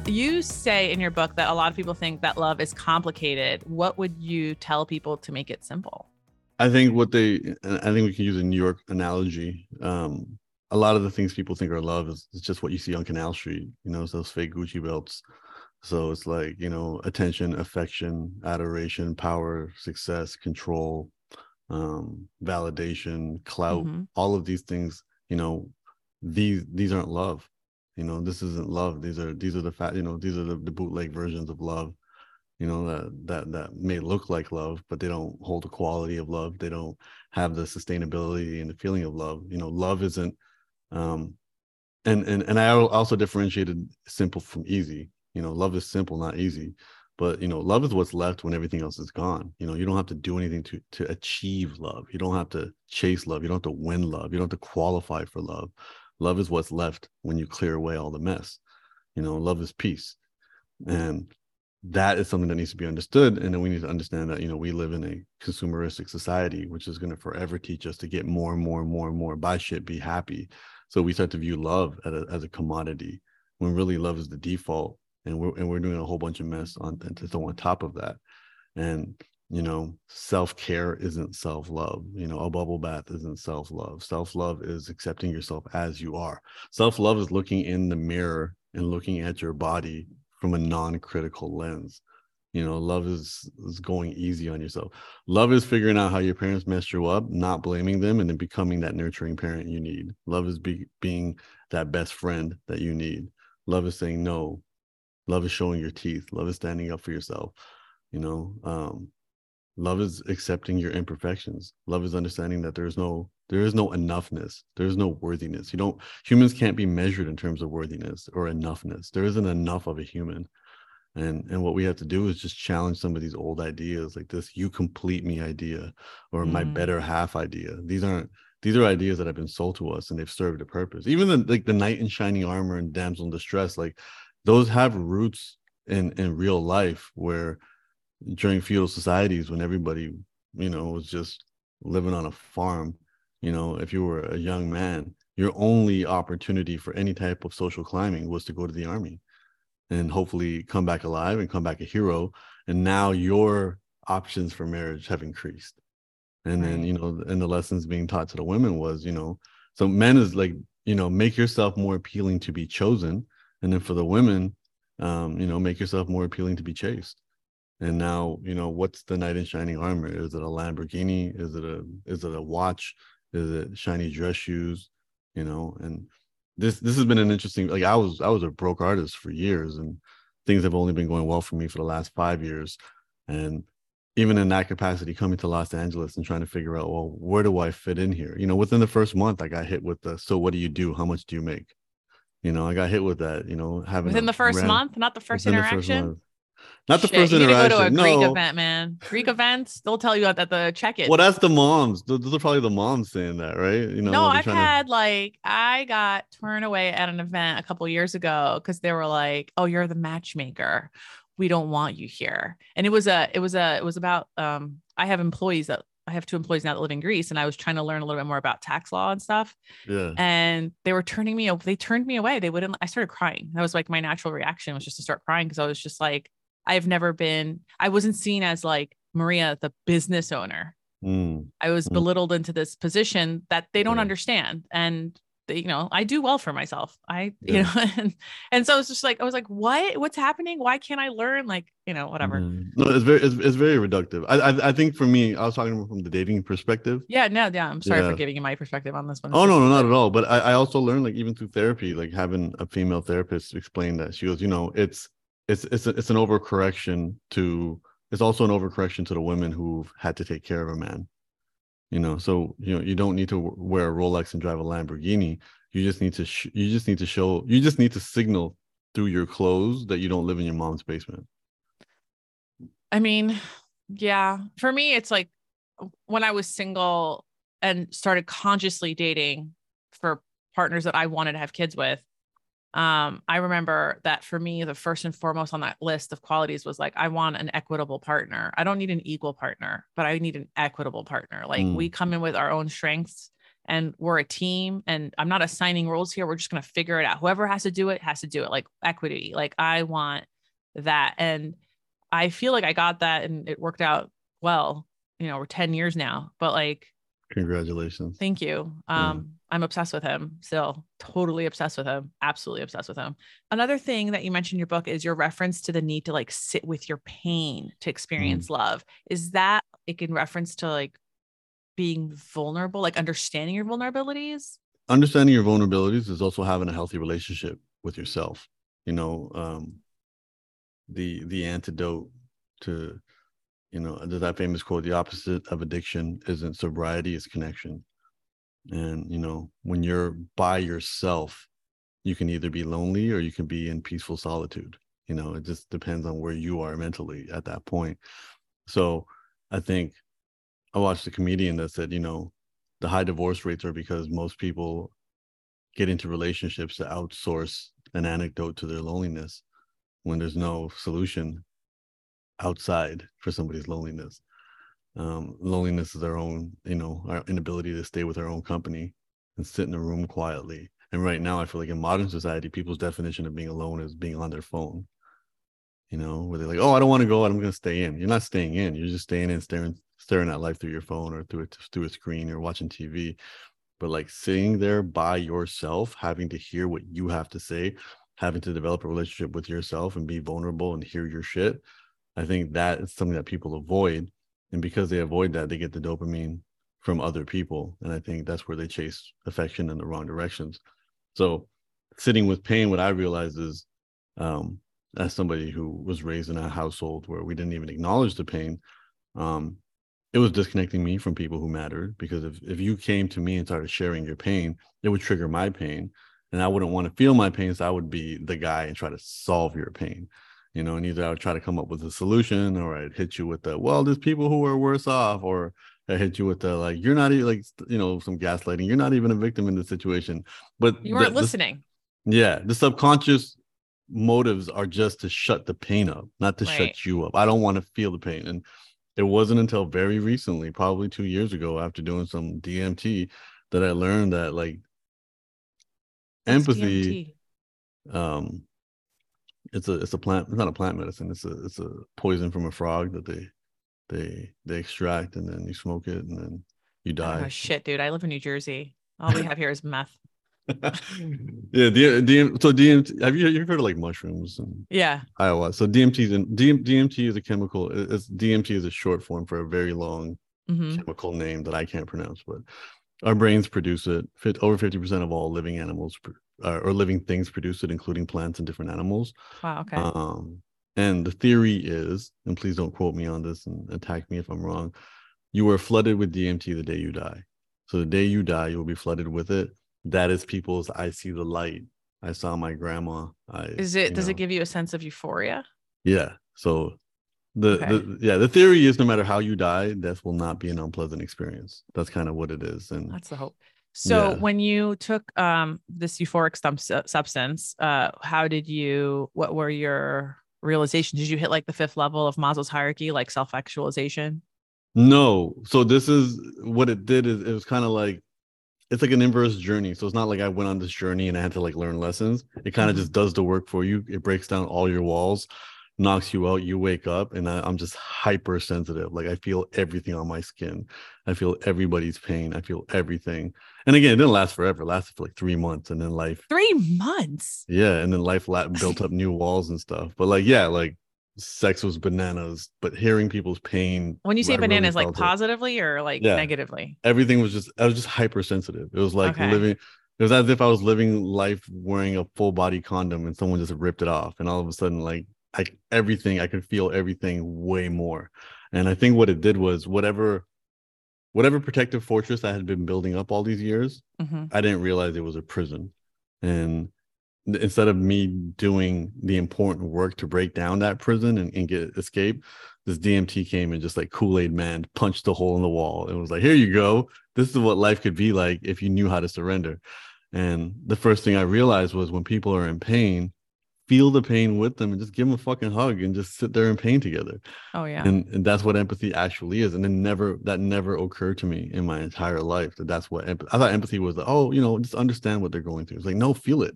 You say in your book that a lot of people think that love is complicated. What would you tell people to make it simple? I think what they, I think we can use a New York analogy. Um, a lot of the things people think are love is, is just what you see on Canal Street. You know, those fake Gucci belts. So it's like you know, attention, affection, adoration, power, success, control, um, validation, clout. Mm-hmm. All of these things, you know, these these aren't love. You know, this isn't love. These are these are the fat. You know, these are the, the bootleg versions of love. You know that that that may look like love, but they don't hold the quality of love. They don't have the sustainability and the feeling of love. You know, love isn't um, and and and I also differentiated simple from easy. You know, love is simple, not easy. But you know, love is what's left when everything else is gone. You know, you don't have to do anything to to achieve love. You don't have to chase love. You don't have to win love. You don't have to qualify for love. Love is what's left when you clear away all the mess. You know, love is peace. And that is something that needs to be understood and then we need to understand that you know we live in a consumeristic society which is going to forever teach us to get more and more and more and more buy shit be happy so we start to view love as a, as a commodity when really love is the default, and we're and we're doing a whole bunch of mess on to throw on top of that. And you know, self care isn't self love. You know, a bubble bath isn't self love. Self love is accepting yourself as you are. Self love is looking in the mirror and looking at your body from a non critical lens. You know love is is going easy on yourself. Love is figuring out how your parents messed you up not blaming them and then becoming that nurturing parent you need. Love is be, being that best friend that you need. Love is saying no. Love is showing your teeth. Love is standing up for yourself. You know um, love is accepting your imperfections. Love is understanding that there's no there is no enoughness. There is no worthiness. You don't humans can't be measured in terms of worthiness or enoughness. There isn't enough of a human. And and what we have to do is just challenge some of these old ideas like this you complete me idea or mm. my better half idea. These aren't these are ideas that have been sold to us and they've served a purpose. Even the like the knight in shining armor and damsel in distress, like those have roots in in real life where during feudal societies when everybody, you know, was just living on a farm, you know, if you were a young man, your only opportunity for any type of social climbing was to go to the army and hopefully come back alive and come back a hero. And now your options for marriage have increased. And right. then, you know, and the lessons being taught to the women was, you know, so men is like, you know, make yourself more appealing to be chosen. And then for the women, um, you know, make yourself more appealing to be chased. And now, you know, what's the knight in shining armor? Is it a Lamborghini? Is it a is it a watch? Is it shiny dress shoes? You know, and this this has been an interesting like I was I was a broke artist for years and things have only been going well for me for the last five years. And even in that capacity, coming to Los Angeles and trying to figure out, well, where do I fit in here? You know, within the first month, I got hit with the so what do you do? How much do you make? You know, I got hit with that, you know, having within the first month, not the first interaction. The not the Shit, first you interaction. Go to a Greek no. event, man. Greek events, they'll tell you at the check-in. Well, that's the moms. Those are probably the moms saying that, right? You know. No, I've had to... like I got turned away at an event a couple years ago because they were like, "Oh, you're the matchmaker. We don't want you here." And it was a, it was a, it was about. Um, I have employees that I have two employees now that live in Greece, and I was trying to learn a little bit more about tax law and stuff. Yeah. And they were turning me. They turned me away. They wouldn't. I started crying. That was like my natural reaction was just to start crying because I was just like, I've never been, I wasn't seen as like Maria, the business owner. Mm. I was mm. belittled into this position that they don't yeah. understand. And they, you know, I do well for myself. I, *laughs* yeah. you know, and, and so it's just like, I was like, what, what's happening? Why can't I learn? Like, you know, whatever. Mm. No, it's very, it's, it's very reductive. I, I, I, think for me, I was talking from the dating perspective. Yeah, no, yeah. I'm sorry yeah. for giving you my perspective on this one. oh, no, no, not at all. But I, I also learned like even through therapy, like having a female therapist explain that she goes, you know, it's, it's it's a, it's an overcorrection to it's also an overcorrection to the women who've had to take care of a man. You know so you know you don't need to wear a rolex and drive a lamborghini. You just need to sh- you just need to show you just need to signal through your clothes that you don't live in your mom's basement. I mean yeah. For me it's like when i was single and started consciously dating for partners that i wanted to have kids with um, I remember that for me, the first and foremost on that list of qualities was like, I want an equitable partner. I don't need an equal partner, but I need an equitable partner. Like mm. we come in with our own strengths and we're a team and I'm not assigning roles here. We're just going to figure it out. Whoever has to do it has to do it like equity. Like I want that. And I feel like I got that and it worked out well. You know, we're 10 years now, but like, congratulations. Thank you. Um, I'm obsessed with him still, totally obsessed with him, absolutely obsessed with him. Another thing that you mentioned in your book is your reference to the need to like sit with your pain to experience mm. love. Is that like in reference to like being vulnerable, like understanding your vulnerabilities? Understanding your vulnerabilities is also having a healthy relationship with yourself. You know, um, the the antidote to you know that famous quote the opposite of addiction isn't sobriety it's connection and, you know, when you're by yourself, you can either be lonely or you can be in peaceful solitude. You know, it just depends on where you are mentally at that point. So I think I watched a comedian that said, you know, the high divorce rates are because most people get into relationships to outsource an anecdote to their loneliness when there's no solution outside for somebody's loneliness um, loneliness is our own you know our inability to stay with our own company and sit in a room quietly. And right now i feel like in modern society people's definition of being alone is being on their phone you know where they're like oh i don't want to go i'm going to stay in. You're not staying in you're just staying in staring staring at life through your phone or through it through a screen or watching tv but like sitting there by yourself having to hear what you have to say having to develop a relationship with yourself and be vulnerable and hear your shit i think that is something that people avoid and because they avoid that they get the dopamine from other people. And i think that's where they chase affection in the wrong directions. So sitting with pain what i realized is um, as somebody who was raised in a household where we didn't even acknowledge the pain um, it was disconnecting me from people who mattered. Because if, if you came to me and started sharing your pain it would trigger my pain. And i wouldn't want to feel my pain. So i would be the guy and try to solve your pain you know, and either I would try to come up with a solution or I'd hit you with the, well, there's people who are worse off, or I hit you with the like, you're not even like, you know, some gaslighting. You're not even a victim in this situation. But you weren't the, listening. The, yeah, the subconscious motives are just to shut the pain up, not to right. shut you up. I don't want to feel the pain. And it wasn't until very recently, probably two years ago, after doing some DMT, that I learned that like What's empathy, DMT? um, it's a it's a plant. It's not a plant medicine. It's a it's a poison from a frog that they they they extract and then you smoke it and then you die. Oh shit, dude! I live in New Jersey. All we have here is meth. *laughs* *laughs* yeah, DM, so DMT. Have you you've heard of like mushrooms and yeah, Iowa? So DMT is DM, DMT is a chemical. It's DMT is a short form for a very long mm-hmm. chemical name that I can't pronounce, but our brains produce it. Over fifty percent of all living animals uh, or living things produce it, including plants and different animals. Wow. Okay. Um, and the theory is, and please don't quote me on this and attack me if I'm wrong. You are flooded with DMT the day you die. So the day you die, you will be flooded with it. That is people's. I see the light. I saw my grandma. I, is it? Does know. it give you a sense of euphoria? Yeah. So the, okay. the yeah the theory is no matter how you die, death will not be an unpleasant experience. That's kind of what it is. And that's the hope. So yeah. when you took um, this euphoric substance, uh, how did you? What were your realizations? Did you hit like the fifth level of Maslow's hierarchy, like self actualization? No. So this is what it did. Is it was kind of like it's like an inverse journey. So it's not like I went on this journey and I had to like learn lessons. It kind of mm-hmm. just does the work for you. It breaks down all your walls knocks you out you wake up and I, i'm just hypersensitive like i feel everything on my skin i feel everybody's pain i feel everything and again it didn't last forever it lasted for like three months and then life three months yeah and then life built up new walls and stuff but like yeah like sex was bananas but hearing people's pain when you say bananas really like positively it. or like yeah. negatively everything was just i was just hypersensitive it was like okay. living it was as if I was living life wearing a full body condom and someone just ripped it off. And all of a sudden, like like everything i could feel everything way more. And i think what it did was whatever whatever protective fortress i had been building up all these years mm-hmm. i didn't realize it was a prison. And instead of me doing the important work to break down that prison and, and get escape this dmt came and just like kool-aid man punched a hole in the wall and was like here you go. This is what life could be like if you knew how to surrender. And the first thing i realized was when people are in pain feel the pain with them and just give them a fucking hug and just sit there in pain together. Oh yeah. And and that's what empathy actually is. And it never that never occurred to me in my entire life that that's what I thought empathy was like, oh, you know, just understand what they're going through. It's like, no, feel it.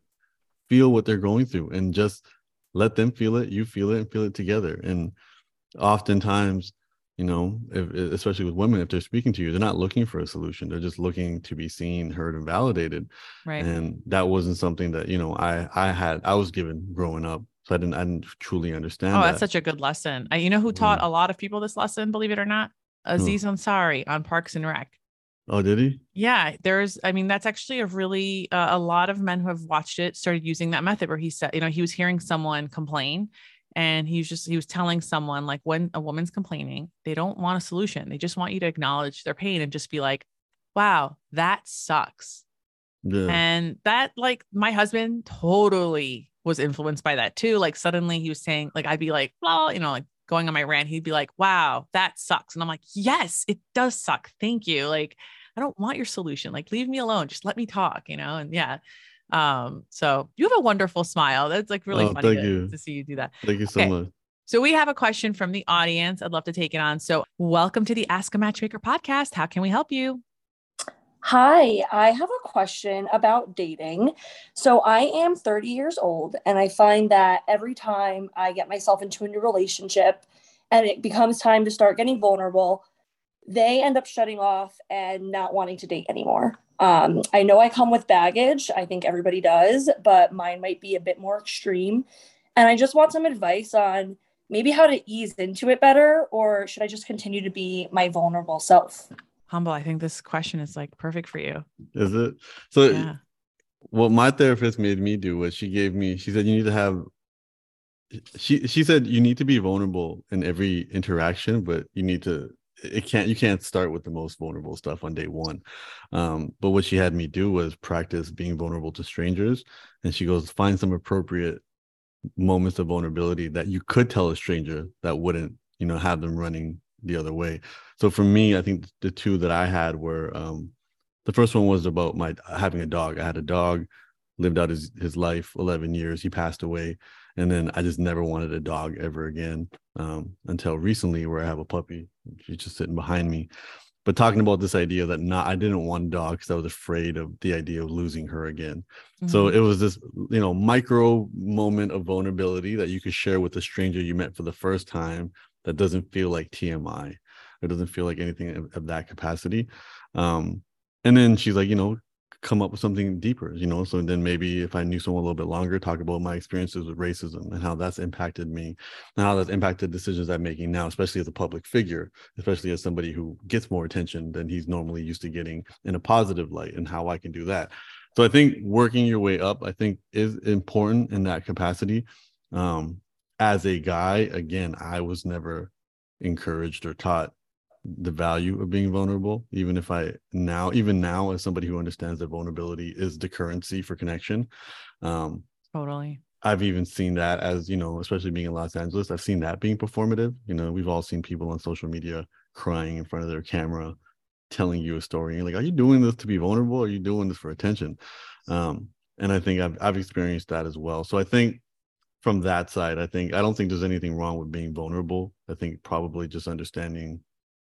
Feel what they're going through and just let them feel it, you feel it and feel it together. And oftentimes you know if, especially with women if they're speaking to you they're not looking for a solution they're just looking to be seen heard and validated right and that wasn't something that you know i i had i was given growing up so i didn't i didn't truly understand oh that. that's such a good lesson I, you know who taught mm. a lot of people this lesson believe it or not aziz mm. ansari on parks and rec Oh, did he? Yeah, there's. I mean, that's actually a really uh, a lot of men who have watched it started using that method where he said, you know, he was hearing someone complain, and he was just he was telling someone like when a woman's complaining they don't want a solution. They just want you to acknowledge their pain and just be like wow that sucks. Yeah. and that like my husband totally was influenced by that too. Like suddenly he was saying like i'd be like well you know like going on my rant he'd be like wow that sucks. And i'm like yes it does suck. Thank you. Like i don't want your solution. Like leave me alone. Just let me talk you know and yeah um, so you have a wonderful smile. That's like really oh, funny to, to, see you do that. Thank you so okay. much. So we have a question from the audience. I'd love to take it on. So welcome to the Ask a Matchmaker podcast. How can we help you? Hi, I have a question about dating. So I am 30 years old, and I find that every time I get myself into a new relationship and it becomes time to start getting vulnerable, they end up shutting off and not wanting to date anymore. Um, I know I come with baggage. I think everybody does, but mine might be a bit more extreme. And I just want some advice on maybe how to ease into it better, or should I just continue to be my vulnerable self? Humble, I think this question is like perfect for you. Is it? So, yeah. what my therapist made me do was she gave me, she said, you need to have she she said you need to be vulnerable in every interaction but you need to it can't you can't start with the most vulnerable stuff on day one um, but what she had me do was practice being vulnerable to strangers and she goes find some appropriate moments of vulnerability that you could tell a stranger that wouldn't you know have them running the other way. So for me, I think the two that I had were um, the first one was about my having a dog. I had a dog, lived out his his life, eleven years. He passed away, and then I just never wanted a dog ever again um, until recently, where I have a puppy. She's just sitting behind me. But talking about this idea that not, I didn't want a dog because I was afraid of the idea of losing her again. Mm-hmm. So it was this, you know, micro moment of vulnerability that you could share with a stranger you met for the first time that doesn't feel like TMI. It doesn't feel like anything of, of that capacity. Um, and then she's like, you know, come up with something deeper, you know. So then maybe if I knew someone a little bit longer, talk about my experiences with racism and how that's impacted me and how that's impacted decisions I'm making now, especially as a public figure, especially as somebody who gets more attention than he's normally used to getting in a positive light and how I can do that. So I think working your way up, I think is important in that capacity. Um, as a guy, again, I was never encouraged or taught the value of being vulnerable even if i now even now as somebody who understands that vulnerability is the currency for connection um totally. I've even seen that as you know especially being in los angeles i've seen that being performative. You know we've all seen people on social media crying in front of their camera telling you a story and like are you doing this to be vulnerable? Or are you doing this for attention? Um and i think i've, I've experienced that as well. So i think from that side i think i don't think there's anything wrong with being vulnerable. I think probably just understanding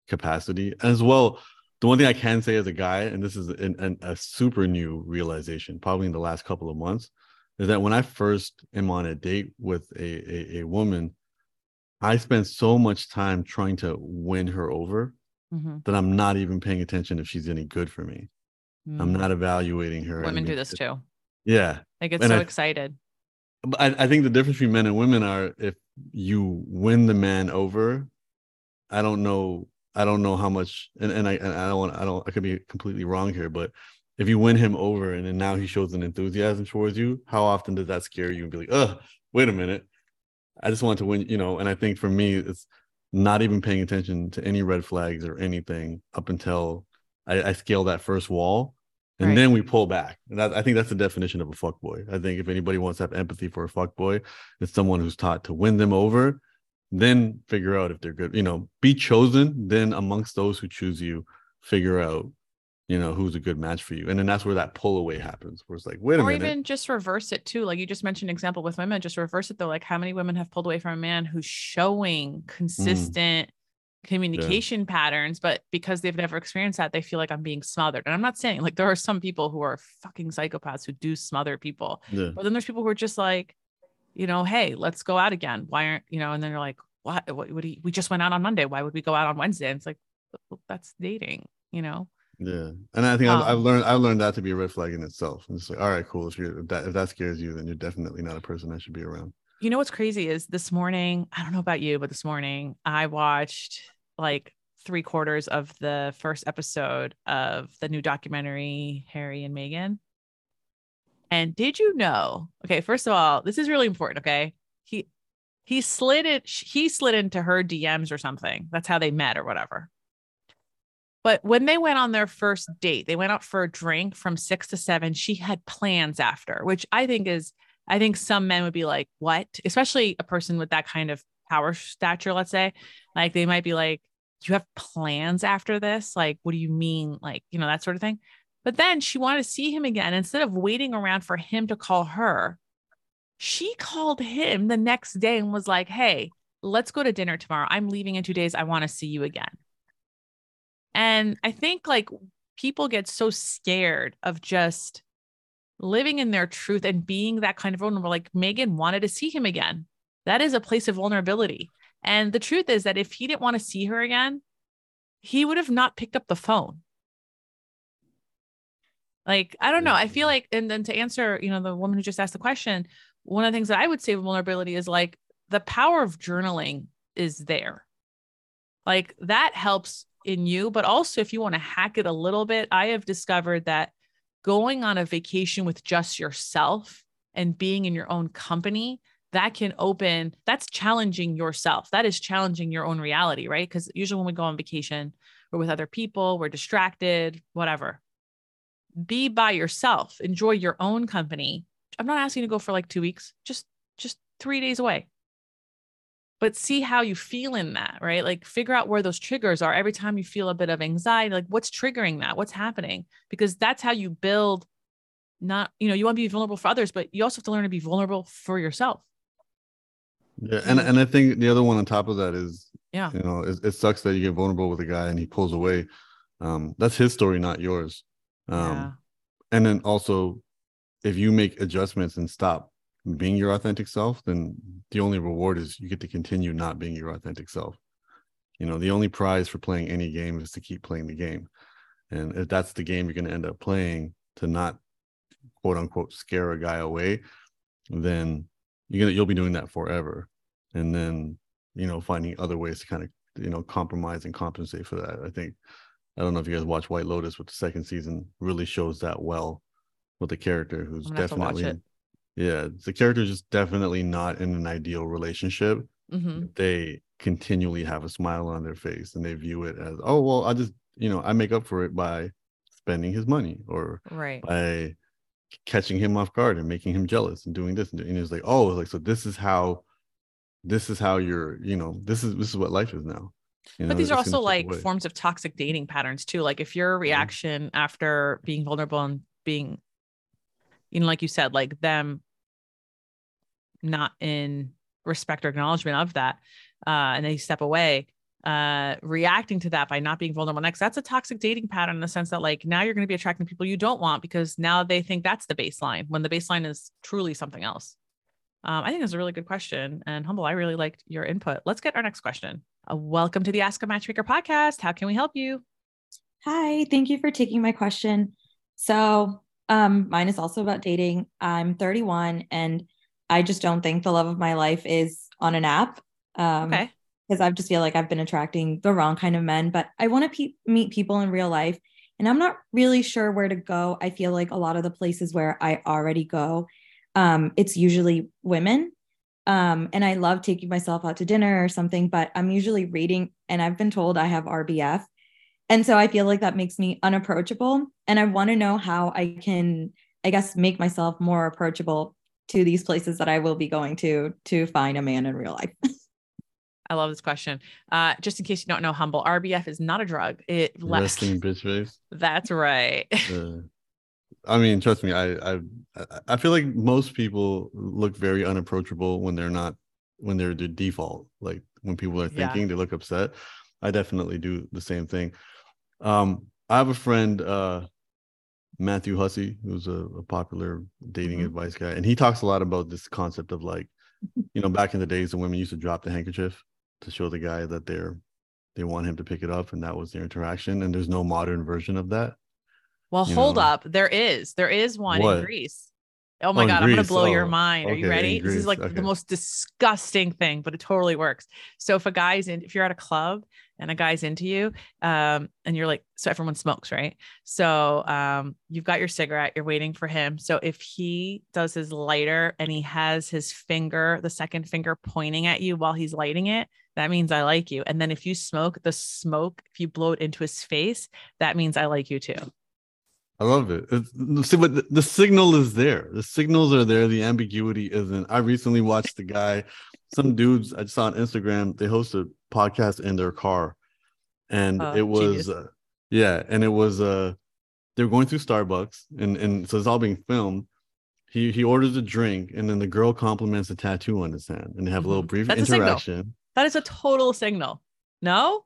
capacity. As well the one thing i can say as a guy and this is an, an, a super new realization probably in the last couple of months is that when i first am on a date with a, a, a woman i spend so much time trying to win her over mm-hmm. that i'm not even paying attention if she's any good for me. Mm. i'm not evaluating her. Women do this too. Yeah. They get and so I, excited. I, I think the difference between men and women are if you win the man over I don't know I don't know how much, and, and I and I don't want I don't I could be completely wrong here, but if you win him over and then now he shows an enthusiasm towards you, how often does that scare you and be like, oh, wait a minute, I just want to win, you know? And I think for me, it's not even paying attention to any red flags or anything up until I, I scale that first wall. And right. then we pull back. And that, I think that's the definition of a fuck boy. I think if anybody wants to have empathy for a fuck boy, it's someone who's taught to win them over then figure out if they're good you know be chosen then amongst those who choose you figure out you know who's a good match for you and then that's where that pull away happens where it's like wait a or minute or even just reverse it too like you just mentioned an example with women just reverse it though like how many women have pulled away from a man who's showing mm. consistent mm. communication yeah. patterns but because they've never experienced that they feel like i'm being smothered and i'm not saying like there are some people who are fucking psychopaths who do smother people yeah. but then there's people who are just like you know, hey, let's go out again. Why aren't, you know, and then you're like, what, what would he, we just went out on Monday. Why would we go out on Wednesday? And it's like, well, that's dating, you know? Yeah. And I think um, I've, I've, learned, I've learned that to be a red flag in itself. And it's like, all right, cool. If you if that, if that scares you, then you're definitely not a person I should be around. You know, what's crazy is this morning, I don't know about you, but this morning I watched like three quarters of the first episode of the new documentary, Harry and Meghan. And did you know? Okay, first of all, this is really important. Okay. He he slid it, he slid into her DMs or something. That's how they met or whatever. But when they went on their first date, they went out for a drink from six to seven. She had plans after, which I think is, I think some men would be like, what? Especially a person with that kind of power stature, let's say. Like they might be like, you have plans after this? Like, what do you mean? Like, you know, that sort of thing. But then she wanted to see him again. Instead of waiting around for him to call her, she called him the next day and was like, Hey, let's go to dinner tomorrow. I'm leaving in two days. I want to see you again. And I think like people get so scared of just living in their truth and being that kind of vulnerable. Like Meghan wanted to see him again. That is a place of vulnerability. And the truth is that if he didn't want to see her again, he would have not picked up the phone. Like, I don't know. I feel mm-hmm. like, and then to answer, you know, the woman who just asked the question, one of the things that I would say vulnerability is like the power of journaling is there. Like that helps in you, but also if you want to hack it a little bit, I have discovered that going on a vacation with just yourself and being in your own company that can open that's challenging yourself that is challenging your own reality right because usually when we go on vacation we're with other people we're distracted whatever be by yourself, enjoy your own company. I'm not asking you to go for like two weeks, just just three days away. but see how you feel in that, right? Like figure out where those triggers are every time you feel a bit of anxiety, like what's triggering that? What's happening? Because that's how you build not, you know, you want to be vulnerable for others, but you also have to learn to be vulnerable for yourself. Yeah. And, and I think the other one on top of that is, yeah, you know, it, it sucks that you get vulnerable with a guy and he pulls away. Um, that's his story, not yours. Um, yeah. and then also if you make adjustments and stop being your authentic self, then the only reward is you get to continue not being your authentic self. You know, the only prize for playing any game is to keep playing the game. And if that's the game you're going to end up playing to not quote unquote scare a guy away, then you're gonna you'll be doing that forever. And then, you know, finding other ways to kind of, you know, compromise and compensate for that. I think I don't know if you guys watch White Lotus, but the second season really shows that well with the character who's definitely yeah the character is just definitely not in an ideal relationship. Mm-hmm. they continually have a smile on their face and they view it as oh well i just you know i make up for it by spending his money or right. by catching him off guard and making him jealous and doing this and, and it's like oh like so this is how this is how you're you know this is this is what life is now you know, but these are also like forms of toxic dating patterns too like if your reaction mm-hmm. after being vulnerable and being you know, like you said, like them not in respect or acknowledgement of that, uh, and they step away, uh, reacting to that by not being vulnerable next. That's a toxic dating pattern in the sense that like now you're going to be attracting people you don't want because now they think that's the baseline when the baseline is truly something else. Um, I think that's a really good question. And Humble, I really liked your input. Let's get our next question. Uh, welcome to the Ask a Matchmaker podcast. How can we help you? Hi, thank you for taking my question. So um, mine is also about dating. I'm 31 and I just don't think the love of my life is on an app. Um, okay. Because I just feel like I've been attracting the wrong kind of men, but I want to pe- meet people in real life. And I'm not really sure where to go. I feel like a lot of the places where I already go, um, it's usually women. Um, and I love taking myself out to dinner or something, but I'm usually reading, and I've been told I have RBF. And so I feel like that makes me unapproachable. And I want to know how I can, I guess, make myself more approachable to these places that I will be going to to find a man in real life. *laughs* I love this question. Uh, just in case you don't know, humble RBF is not a drug. It resting bitch face. That's right. uh, *laughs* I mean, trust me, I I I feel like most people look very unapproachable when they're not when they're the default. Like when people are thinking, yeah. they look upset. I definitely do the same thing. Um, I have a friend, uh, Matthew Hussey, who's a, a popular dating mm-hmm. advice guy, and he talks a lot about this concept of like, *laughs* you know, back in the days, the women used to drop the handkerchief to show the guy that they're they want him to pick it up, and that was their interaction. And there's no modern version of that. Well, hold know? up, there is, there is one what? in Greece. Oh my oh, God, I'm going to blow oh, your mind. Are okay, you ready? This is like okay. the most disgusting thing, but it totally works. So if a guy's in, if you're at a club and a guy's into you, um, and you're like, so everyone smokes, right? So um, you've got your cigarette, you're waiting for him. So if he does his lighter and he has his finger, the second finger pointing at you while he's lighting it, that means I like you. And then if you smoke the smoke, if you blow it into his face, that means I like you too. I love it. It's, see, but the, the, signal is there. The signals are there. The ambiguity isn't. I recently watched the guy, some dudes I saw on Instagram. They host a podcast in their car, and oh, it was, uh, yeah, and it was uh, they were going through Starbucks, and and so it's all being filmed. He he orders a drink, and then the girl compliments a tattoo on his hand, and they have mm-hmm. a little mm-hmm. brief That's interaction. That is a total signal. No.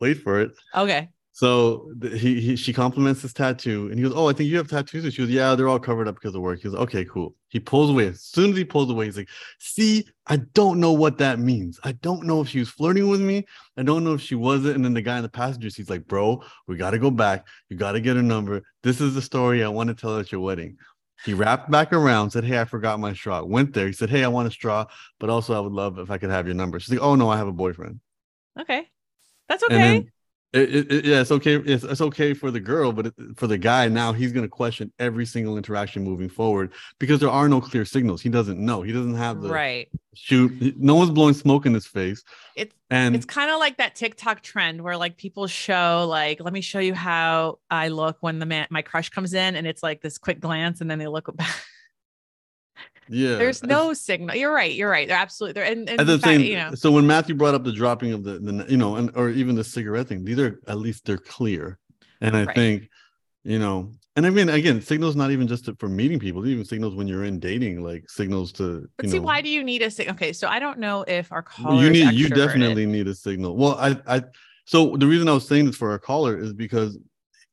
Wait for it. Okay. So he, he she compliments his tattoo and he goes, Oh, I think you have tattoos. And she goes, Yeah, they're all covered up because of work. He goes, Okay, cool. He pulls away. As soon as he pulls away, he's like, See, I don't know what that means. I don't know if she was flirting with me. I don't know if she wasn't. And then the guy in the passenger seat's like, Bro, we gotta go back. You gotta get her number. This is the story I want to tell at your wedding. He wrapped back around, said, Hey, I forgot my straw. Went there. He said, Hey, I want a straw, but also I would love if I could have your number. She's like, Oh no, I have a boyfriend. Okay. That's okay. It, it, yeah, it's okay. It's, it's okay for the girl, but it, for the guy now, he's going to question every single interaction moving forward because there are no clear signals. He doesn't know. He doesn't have the right shoot. No one's blowing smoke in his face. It's and it's kind of like that TikTok trend where like people show like, let me show you how I look when the man my crush comes in, and it's like this quick glance, and then they look *laughs* back. Yeah. There's no signal. You're right. You're right. They're absolutely there. And, and the same you know, so when Matthew brought up the dropping of the, the you know, and or even the cigarette thing, these are at least they're clear. And I Right. think, you know, and I mean again, signals not even just to, for meeting people, even signals when you're in dating, like signals to but see, know, why do you need a signal? Okay, so I don't know if our caller you need you definitely need a signal. Well, I I so the reason I was saying this for our caller is because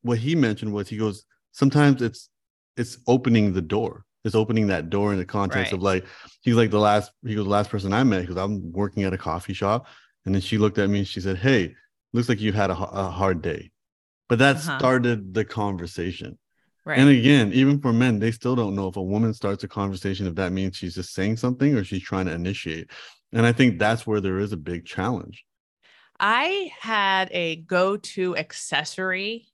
what he mentioned was he goes sometimes it's it's opening the door. It's opening that door in the context Right. of like he's like the last he was the last person I met because I'm working at a coffee shop and then she looked at me and she said, "Hey, looks like you've had a hard day," but that Uh-huh. started the conversation. right. And again, even for men, they still don't know if a woman starts a conversation if that means she's just saying something or she's trying to initiate. And I think that's where there is a big challenge. I had a go-to accessory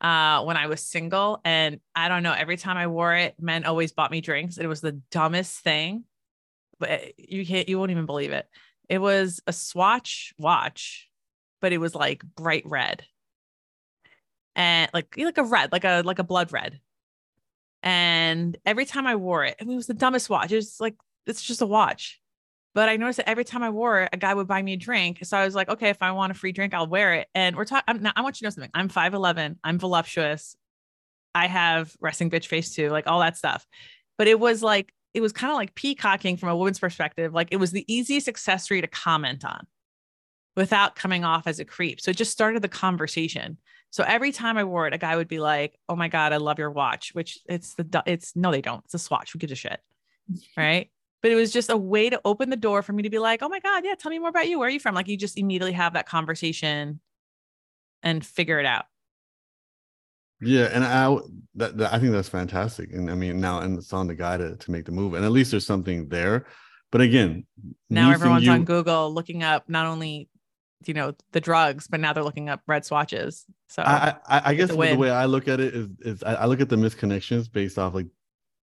uh when I was single and I don't know every time I wore it men always bought me drinks. It was the dumbest thing but you can't you won't even believe it. It was a swatch watch but it was like bright red. And like like a red like a like a blood red. And every time I wore it I mean, it was the dumbest watch. It was like it's just a watch but I noticed that every time I wore it, a guy would buy me a drink. So I was like, okay, if I want a free drink, I'll wear it. And we're talking. now. I want you to know something. I'm 5'11. I'm voluptuous. I have resting bitch face too, like all that stuff. But it was like, it was kind of like peacocking from a woman's perspective. Like it was the easiest accessory to comment on without coming off as a creep. So it just started the conversation. So every time I wore it, a guy would be like, "Oh my god, I love your watch," which it's the it's no, they don't. It's a swatch. Who gives a shit, *laughs* right? But it was just a way to open the door for me to be like, "Oh my god, yeah, tell me more about you. Where are you from?" Like you just immediately have that conversation and figure it out. Yeah, and I that, that I think that's fantastic. And I mean now and it's on the guy to, to make the move. And at least there's something there. But again, Now everyone's seeing on Google looking up not only you know the drugs, but now they're looking up red swatches. So I, I, I guess a the way I look at it is is I, I look at the misconnections based off like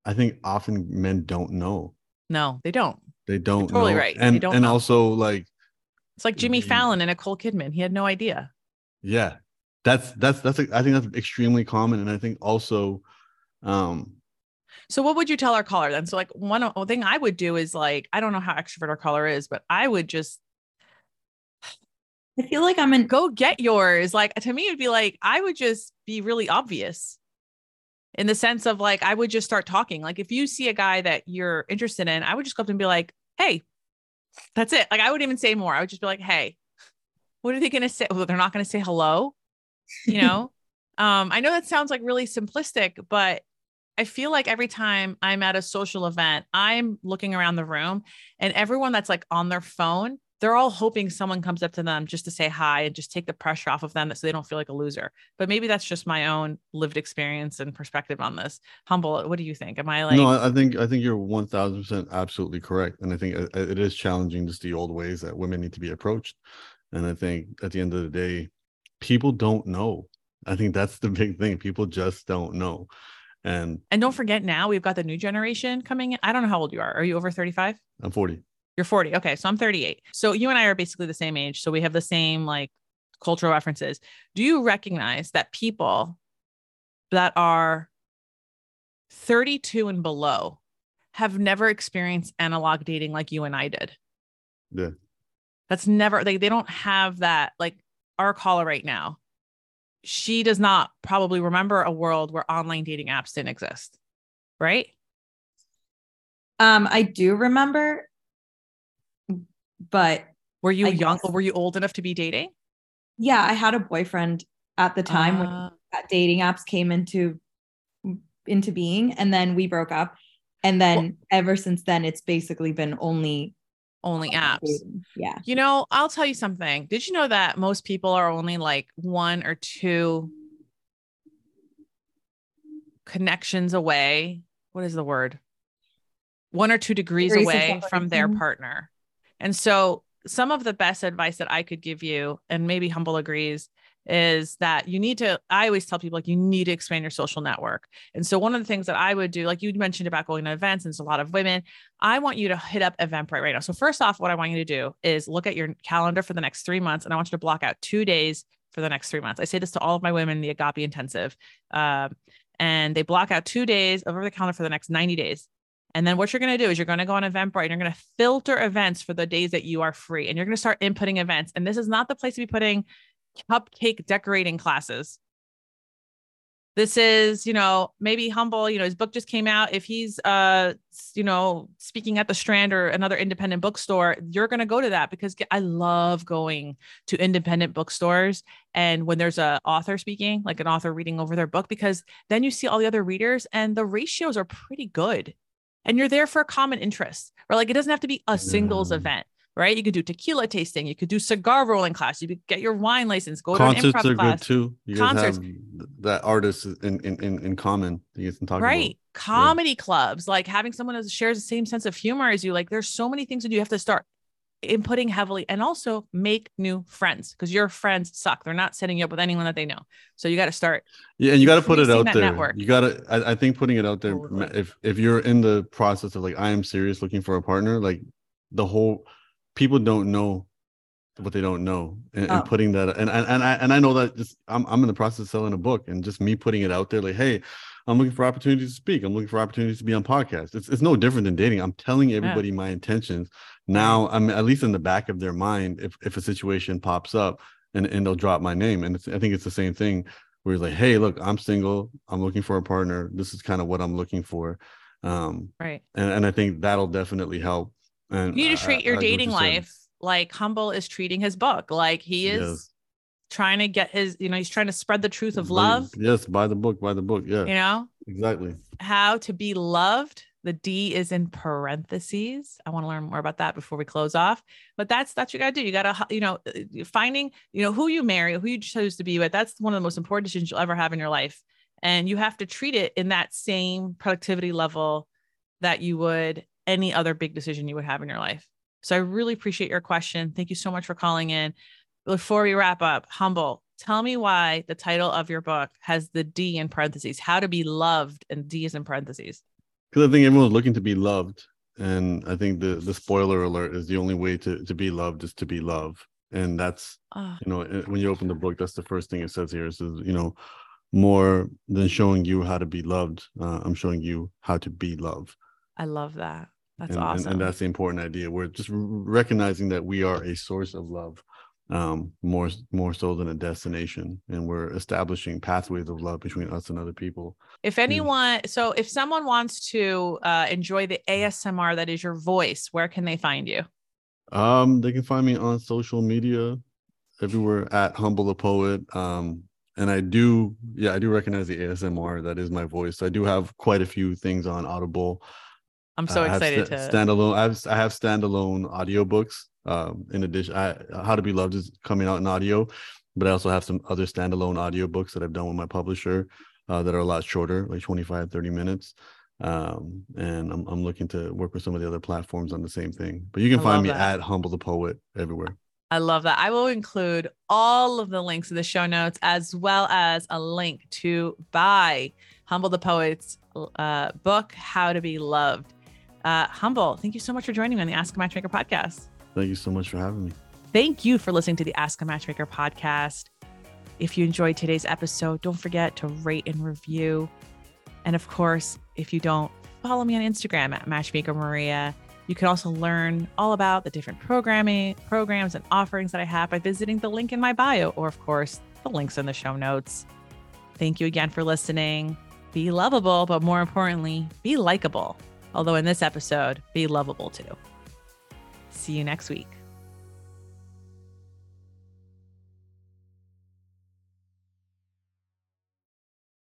I think often men don't know. No, they don't. They don't totally know. right. And don't and know. also like It's like Jimmy The- Fallon and Nicole Kidman. He had no idea. yeah, that's that's that's I think that's extremely common. And I think also um So what would you tell our caller then? So like one one thing I would do is like I don't know how extrovert our caller is, but I would just I feel like I'm in go get yours. Like to me, it'd be like I would just be really obvious in the sense of like I would just start talking. Like if you see a guy that you're interested in, I would just go up and be like, "Hey," that's it. Like I wouldn't even say more. I would just be like, "Hey, what are they gonna say? Well, they're not gonna say hello, you know." *laughs* um, I know that sounds like really simplistic, but I feel like every time I'm at a social event, I'm looking around the room and everyone that's like on their phone, they're all hoping someone comes up to them just to say hi and just take the pressure off of them so they don't feel like a loser. But maybe that's just my own lived experience and perspective on this. Humble, what do you think? Am I like no, I think I think you're one thousand percent absolutely correct, and I think it, it is challenging just the old ways that women need to be approached. And I think at the end of the day, people don't know. I think that's the *laughs* big thing. People just don't know. And and don't forget now we've got the new generation coming in. I don't know how old you are. Are you over 35? I'm 40. You're 40. Okay. So I'm 38. So you and I are basically the same age. So we have the same like cultural references. Do you recognize that people that are 32 and below have never experienced analog dating like you and I did? Yeah. That's never, they, they don't have that. Like our caller right now, she does not probably remember a world where online dating apps didn't exist. Right. um I do remember but Were you I young? guess. Were you old enough to be dating? yeah, I had a boyfriend at the time when Uh, that dating apps came into into being and then we broke up and then ever since then it's basically been only only apps. dating. yeah You know, I'll tell you something. Did you know that most people are only like one or two connections away? What is the word? One or two degrees Degrees away from their partner. And so, some of the best advice that I could give you, and maybe Humble agrees, is that you need to. I always tell people like you need to expand your social network. And so, one of the things that I would do, like you mentioned about going to events, and it's a lot of women, I want you to hit up Eventbrite right now. So first off, what I want you to do is look at your calendar for the next three months, and I want you to block out two days for the next three months. I say this to all of my women in the Agape Intensive, um, and they block out two days over the calendar for the next 90 days. And then what you're going to do is you're going to go on Eventbrite and you're going to filter events for the days that you are free. And you're going to start inputting events. And this is not the place to be putting cupcake decorating classes. This is, you know, maybe humble, you know, his book just came out. If he's uh, you know, speaking at the Strand or another independent bookstore, you're going to go to that because I love going to independent bookstores and when there's a author speaking, like an author reading over their book because then you see all the other readers and the ratios are pretty good. And you're there for a common interest. Or like it doesn't have to be a singles mm. event right? You could do tequila tasting. You could do cigar rolling class. You could get your wine license. Go Concerts to an improv are class. good too. You Concerts. that artist in, in, in, common you can talk right. About. Comedy yeah. clubs, like having someone who shares the same sense of humor as you. Like there's so many things that you have to start inputting heavily and also make new friends because your friends suck. They're not setting you up with anyone that they know. So you got to start. Yeah, and you got to put it out there. Network. You got to. I, I, think putting it out there. If if you're in the process of like I am serious looking for a partner, like the whole people don't know what they don't know and, oh. and, putting that and, and and I and I know that just I'm I'm in the process of selling a book and just me putting it out there like hey I'm looking for opportunities to speak. I'm looking for opportunities to be on podcasts. It's, it's no different than dating. I'm telling everybody yeah. my intentions. Now I'm at least in the back of their mind if if a situation pops up and and they'll drop my name. And I think it's the same thing where it's like hey look I'm single. I'm looking for a partner. This is kind of what I'm looking for. Um right. and, and I think that'll definitely help. And you need to treat I, your I, dating life like Humble is treating his book. Like he is yes. Trying to get his, you know, he's trying to spread the truth of love. Yes, by the book, by the book. Yeah. You know? Exactly. How to be loved. The D is in parentheses. I want to learn more about that before we close off. But that's that's what you got to do. You got to, you know, uh, finding, you know, who you marry, who you choose to be with. That's one of the most important decisions you'll ever have in your life. And you have to treat it in that same productivity level that you would any other big decision you would have in your life. So I really appreciate your question. Thank you so much for calling in. Before we wrap up, humble, tell me why the title of your book has the D in parentheses, how to be loved, and D is in parentheses. Because I think everyone's looking to be loved. And I think the the spoiler alert is the only way to, to be loved is to be loved. And that's, oh. you know, when you open the book, that's the first thing it says here. It says, you know, more than showing you how to be loved, uh, I'm showing you how to be loved. I love that. That's and, awesome. And, and, that's the important idea. We're just recognizing that we are a source of love, um, more more so than a destination, and we're establishing pathways of love between us and other people. If anyone, so if someone wants to uh, enjoy the ASMR that is your voice, where can they find you? Um, they can find me on social media, everywhere at Humble the Poet. Um, and I do, yeah, I do recognize the ASMR. That is my voice. I do have quite a few things on Audible. I'm so excited st- to standalone. I have I have standalone audiobooks. Um, in addition, I, How to Be Loved is coming out in audio, but I also have some other standalone audio books that I've done with my publisher uh, that are a lot shorter, like 25, 30 minutes. Um, and I'm I'm looking to work with some of the other platforms on the same thing. But you can I find me that. at Humble the Poet everywhere. I love that. I will include all of the links in the show notes as well as a link to buy Humble the Poet's uh, book, How to Be Loved. Uh, Humble, thank you so much for joining me on the Ask a Matchmaker podcast. Thank you so much for having me. Thank you for listening to the Ask a Matchmaker podcast. If you enjoyed today's episode, don't forget to rate and review. And of course, if you don't, follow me on Instagram at Matchmaker Maria. You can also learn all about the different programming programs and offerings that I have by visiting the link in my bio, or of course, the links in the show notes. Thank you again for listening. Be lovable, but more importantly, be likable. Although in this episode, be lovable too. See you next week.